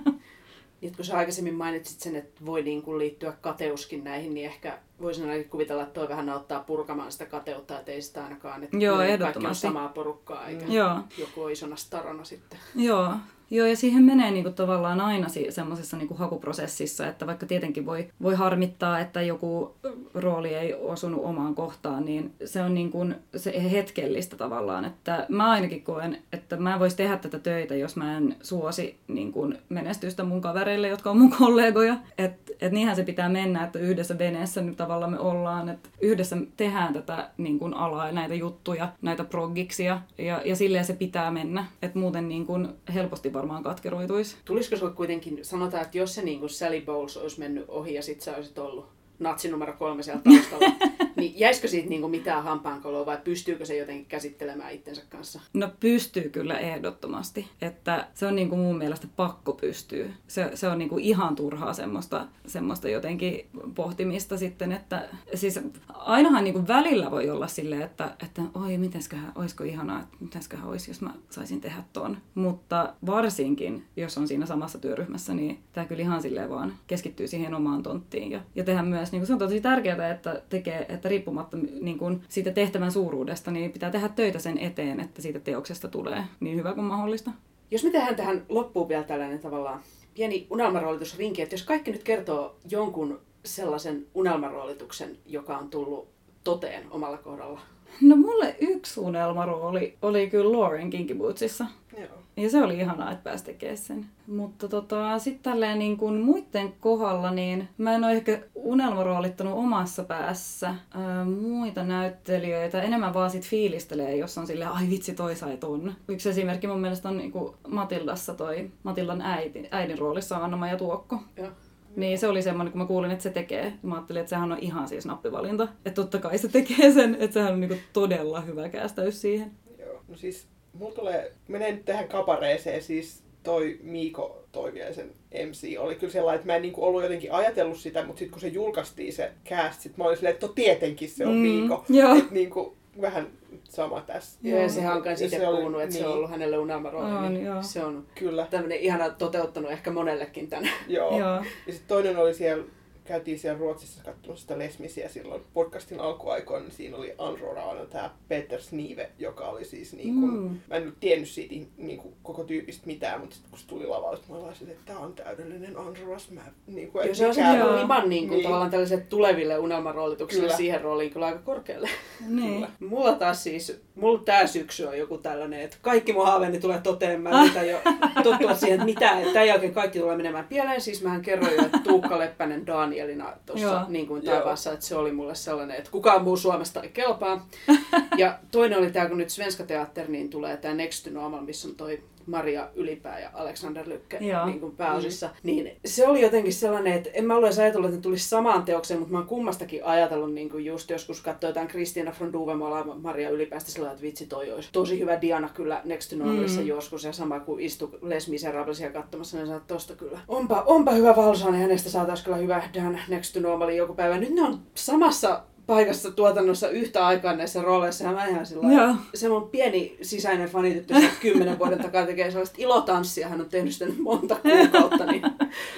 Speaker 1: Niin, kun sä aikaisemmin mainitsit sen, että voi niin kuin liittyä kateuskin näihin, niin ehkä voisin ainakin kuvitella, että toi vähän auttaa purkamaan sitä kateutta, että ei sitä ainakaan, että
Speaker 4: Joo,
Speaker 1: kaikki on samaa porukkaa, eikä
Speaker 4: Joo.
Speaker 1: joku on isona starana sitten.
Speaker 4: Joo, Joo, ja siihen menee niinku tavallaan aina si- semmoisessa niinku hakuprosessissa, että vaikka tietenkin voi, voi harmittaa, että joku rooli ei osunut omaan kohtaan, niin se on niinku se hetkellistä tavallaan. Että mä ainakin koen, että mä en voisi tehdä tätä töitä, jos mä en suosi niinku menestystä mun kavereille, jotka on mun kollegoja. Että et niinhän se pitää mennä, että yhdessä veneessä nyt tavallaan me ollaan, että yhdessä tehdään tätä niinku alaa, näitä juttuja, näitä proggiksia, ja, ja silleen se pitää mennä. Että muuten niinku helposti varmaan katkeroituisi.
Speaker 1: Tulisiko sulle kuitenkin, sanotaan, että jos se niin Sally Bowles olisi mennyt ohi ja sit sä olisit ollut natsi numero kolme siellä taustalla, <laughs> niin jäisikö siitä niin kuin mitään hampaankoloa vai pystyykö se jotenkin käsittelemään itsensä kanssa?
Speaker 4: No pystyy kyllä ehdottomasti. Että se on niin kuin mun mielestä pakko pystyy. Se, se on niin kuin ihan turhaa semmoista, semmoista jotenkin pohtimista sitten, että siis ainahan niin kuin välillä voi olla silleen, että, että oi mitenköhän, olisiko ihanaa, että mitenköhän olisi, jos mä saisin tehdä ton. Mutta varsinkin, jos on siinä samassa työryhmässä, niin tämä kyllä ihan silleen vaan keskittyy siihen omaan tonttiin ja, ja tehdä myös, niin kuin se on tosi tärkeää, että tekee, että riippumatta niin kuin siitä tehtävän suuruudesta, niin pitää tehdä töitä sen eteen, että siitä teoksesta tulee niin hyvä kuin mahdollista.
Speaker 1: Jos me tehdään tähän loppuun vielä tällainen tavallaan pieni unelmaroolitusrinki, että jos kaikki nyt kertoo jonkun sellaisen unelmaroolituksen, joka on tullut toteen omalla kohdalla.
Speaker 4: No mulle yksi unelmarooli oli kyllä Lauren Kinky Bootsissa.
Speaker 3: Joo.
Speaker 4: Ja se oli ihanaa, että pääsi tekemään sen. Mutta tota, sitten tälleen niin kuin muiden kohdalla, niin mä en ole ehkä unelmaroolittanut omassa päässä ää, muita näyttelijöitä. Enemmän vaan sit fiilistelee, jos on silleen, ai vitsi toi sai ton. Yksi esimerkki mun mielestä on niin kuin Matildassa toi, Matildan äiti, äidin roolissa on Anna-Maja Tuokko.
Speaker 1: Joo.
Speaker 4: Niin se oli semmoinen, kun mä kuulin, että se tekee. Mä ajattelin, että sehän on ihan siis nappivalinta. Että totta kai se tekee sen, että sehän on niinku todella hyvä kästäys siihen.
Speaker 3: Joo. No siis, mulla tulee, menee nyt tähän kapareeseen, siis toi Miiko Toiviaisen MC oli kyllä sellainen, että mä en niinku ollut jotenkin ajatellut sitä, mutta sitten kun se julkaistiin se cast, sit mä olin silleen, että no tietenkin se on
Speaker 4: Mm,
Speaker 3: Miiko.
Speaker 4: joo.
Speaker 3: Et niinku vähän sama tässä.
Speaker 1: Joo, ja sehän on myös
Speaker 3: Ja
Speaker 1: itse
Speaker 3: se
Speaker 1: puhunut, että se on
Speaker 3: niin.
Speaker 1: ollut hänelle unelmarooli.
Speaker 4: On,
Speaker 1: niin
Speaker 4: joo.
Speaker 1: se on
Speaker 3: Kyllä,
Speaker 1: tämmöinen ihana toteuttanut ehkä monellekin tänne.
Speaker 3: joo.
Speaker 4: Joo.
Speaker 3: Ja sitten toinen oli siellä, käytiin siellä Ruotsissa katsomassa sitä Lesmisiä silloin podcastin alkuaikoina, niin siinä oli Anroraana tämä Peter Snive, joka oli siis niin kuin,
Speaker 4: Mm.
Speaker 3: mä en nyt tiennyt siitä niin kuin, koko tyypistä mitään, mutta sitten kun se tuli lavalle, mä olin että tämä on täydellinen Anroras. Mä, niin kuin,
Speaker 1: Joo, se on se riman niin kuin,
Speaker 3: Niin.
Speaker 1: tavallaan tällaiselle tuleville unelmaroolituksille
Speaker 3: Kyllä.
Speaker 1: siihen rooliin kyllä aika korkealle.
Speaker 4: Niin.
Speaker 1: Mulla taas siis, mulla tää syksy on joku tällainen, että kaikki mun haaveeni tulee toteen. Mä yritän jo tottua siihen, että mitä, että tämän jälkeen kaikki tulee menemään pieleen. Siis mähän kerroin jo, että Tuukka Leppänen Danielina tuossa niin kuin taivaassa, että se oli mulle sellainen, että kukaan muu Suomesta ei kelpaa. <laughs> Ja toinen oli tämä, kun nyt Svenska Teatter, niin tulee tämä Next to Normal, missä on toi Maria Ylipää ja Alexander Lykke niin kuin pääosissa. Mm. Niin se oli jotenkin sellainen, että en mä ollut edes ajatellut, että ne tulisi samaan teokseen, mutta mä oon kummastakin ajatellut niin kuin just joskus katsoin jotain Kristiina von Duvemola Maria Ylipäästä sillä että vitsi toi olisi tosi hyvä Diana kyllä Next to
Speaker 4: Mm.
Speaker 1: joskus ja sama kuin istu Les Miserablesia katsomassa, niin sanoin, että tosta kyllä. Onpa, onpa hyvä Valsaan ja hänestä saataisiin kyllä hyvä Dan Next to joku päivä. Nyt ne on samassa paikassa tuotannossa yhtä aikaa näissä rooleissa ja mä ihan sillä
Speaker 4: Joo.
Speaker 1: lailla- se mun pieni sisäinen fanityttö <laughs> kymmenen vuoden takaa tekee sellaista ilotanssia. Hän on tehnyt sitä nyt monta kuukautta, niin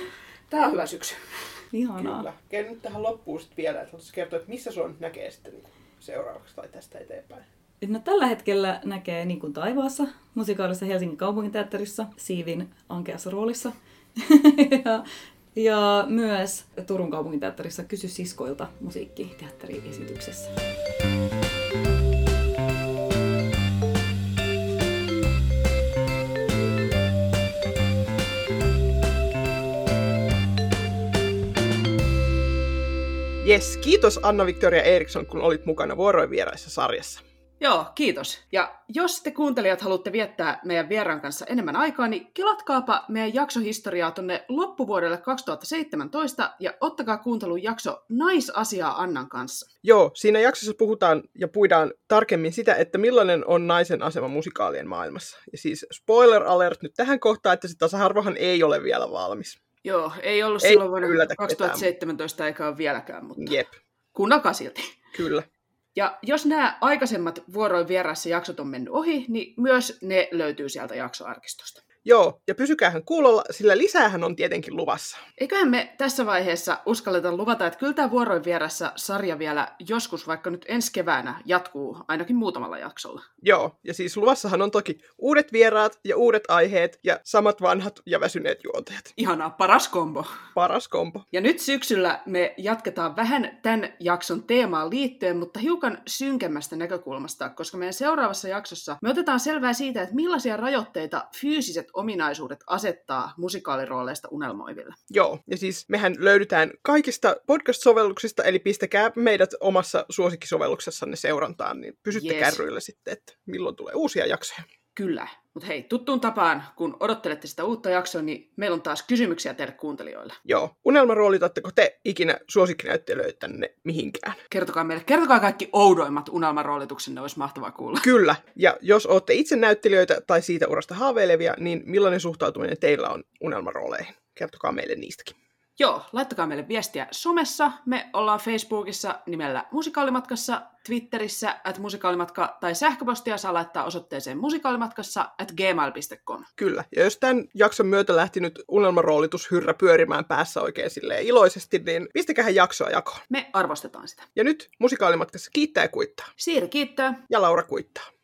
Speaker 1: <laughs> tää on hyvä syksy.
Speaker 4: Ihanaa.
Speaker 3: Kyllä. Kerro nyt tähän loppuun sitten vielä, että haluaisit kertoa, että missä sua nyt näkee sitten niin seuraavaksi tai tästä eteenpäin.
Speaker 4: No, tällä hetkellä näkee Niin kuin taivaassa musikaalissa Helsingin kaupunginteatterissa Siivin ankeassa roolissa. <laughs> ja, ja myös Turun kaupunginteatterissa Kysy siskoilta musiikkiteatteriesityksessä.
Speaker 3: Yes, kiitos Anna-Victoria Eriksson, kun olit mukana vuoroin vieraissa sarjassa.
Speaker 1: Joo, kiitos. Ja jos te kuuntelijat haluatte viettää meidän vieraan kanssa enemmän aikaa, niin kelatkaapa meidän jaksohistoriaa tonne loppuvuodelle 2017 ja ottakaa kuuntelun jakso Naisasiaa Annan kanssa.
Speaker 3: Joo, siinä jaksossa puhutaan ja puidaan tarkemmin sitä, että millainen on naisen asema musikaalien maailmassa. Ja siis spoiler alert nyt tähän kohtaan, että se tasa-arvohan ei ole vielä valmis.
Speaker 1: Joo, ei ollut
Speaker 3: Ei
Speaker 1: silloin vuonna
Speaker 3: yllätä
Speaker 1: 2017 eikä ole vieläkään, mutta
Speaker 3: Jep,
Speaker 1: kuunnelkaa silti.
Speaker 3: kyllä.
Speaker 1: Ja jos nämä aikaisemmat vuoroin vieraissa jaksot on mennyt ohi, niin myös ne löytyy sieltä jaksoarkistosta.
Speaker 3: Joo, ja pysykäähän kuulolla, sillä lisäähän on tietenkin luvassa.
Speaker 1: Eiköhän me tässä vaiheessa uskalleta luvata, että kyllä tämä vuoroin vierässä sarja vielä joskus, vaikka nyt ensi keväänä, jatkuu ainakin muutamalla jaksolla.
Speaker 3: Joo, ja siis luvassahan on toki uudet vieraat ja uudet aiheet ja samat vanhat ja väsyneet juontajat.
Speaker 1: Ihanaa, paras kombo.
Speaker 3: Paras kompo.
Speaker 1: Ja nyt syksyllä me jatketaan vähän tämän jakson teemaan liittyen, mutta hiukan synkemmästä näkökulmasta, koska meidän seuraavassa jaksossa me otetaan selvää siitä, että millaisia rajoitteita fyysiset ominaisuudet asettaa musikaalirooleista unelmoiville.
Speaker 3: Joo, ja siis mehän löydytään kaikista podcast-sovelluksista, eli pistäkää meidät omassa suosikkisovelluksessanne seurantaan, niin pysytte
Speaker 1: Yes.
Speaker 3: kärryillä sitten, että milloin tulee uusia jaksoja.
Speaker 1: Kyllä. Mutta hei, tuttuun tapaan, kun odottelette sitä uutta jaksoa, niin meillä on taas kysymyksiä teille kuuntelijoille.
Speaker 3: Joo, unelmaroolitatteko te ikinä suosikkinäyttelijöitänne mihinkään?
Speaker 1: Kertokaa meille, kertokaa kaikki oudoimmat unelmaroolituksenne, olisi mahtavaa kuulla.
Speaker 3: Kyllä, ja jos olette itse näyttelijöitä tai siitä urasta haaveilevia, niin millainen suhtautuminen teillä on unelmarooleihin? Kertokaa meille niistäkin.
Speaker 1: Joo, laittakaa meille viestiä somessa. Me ollaan Facebookissa nimellä Musikaalimatkassa, Twitterissä at musikaalimatka tai sähköpostia saa laittaa osoitteeseen musikaalimatkassa at gmail.com.
Speaker 3: Kyllä, ja jos tämän jakson myötä lähti nyt unelmaroolitushyrrä pyörimään päässä oikein silleen iloisesti, niin pistäkähän jaksoa jakoon.
Speaker 1: Me arvostetaan sitä.
Speaker 3: Ja nyt musikaalimatkassa kiittää ja kuittaa.
Speaker 1: Siiri kiittää.
Speaker 3: Ja Laura kuittaa.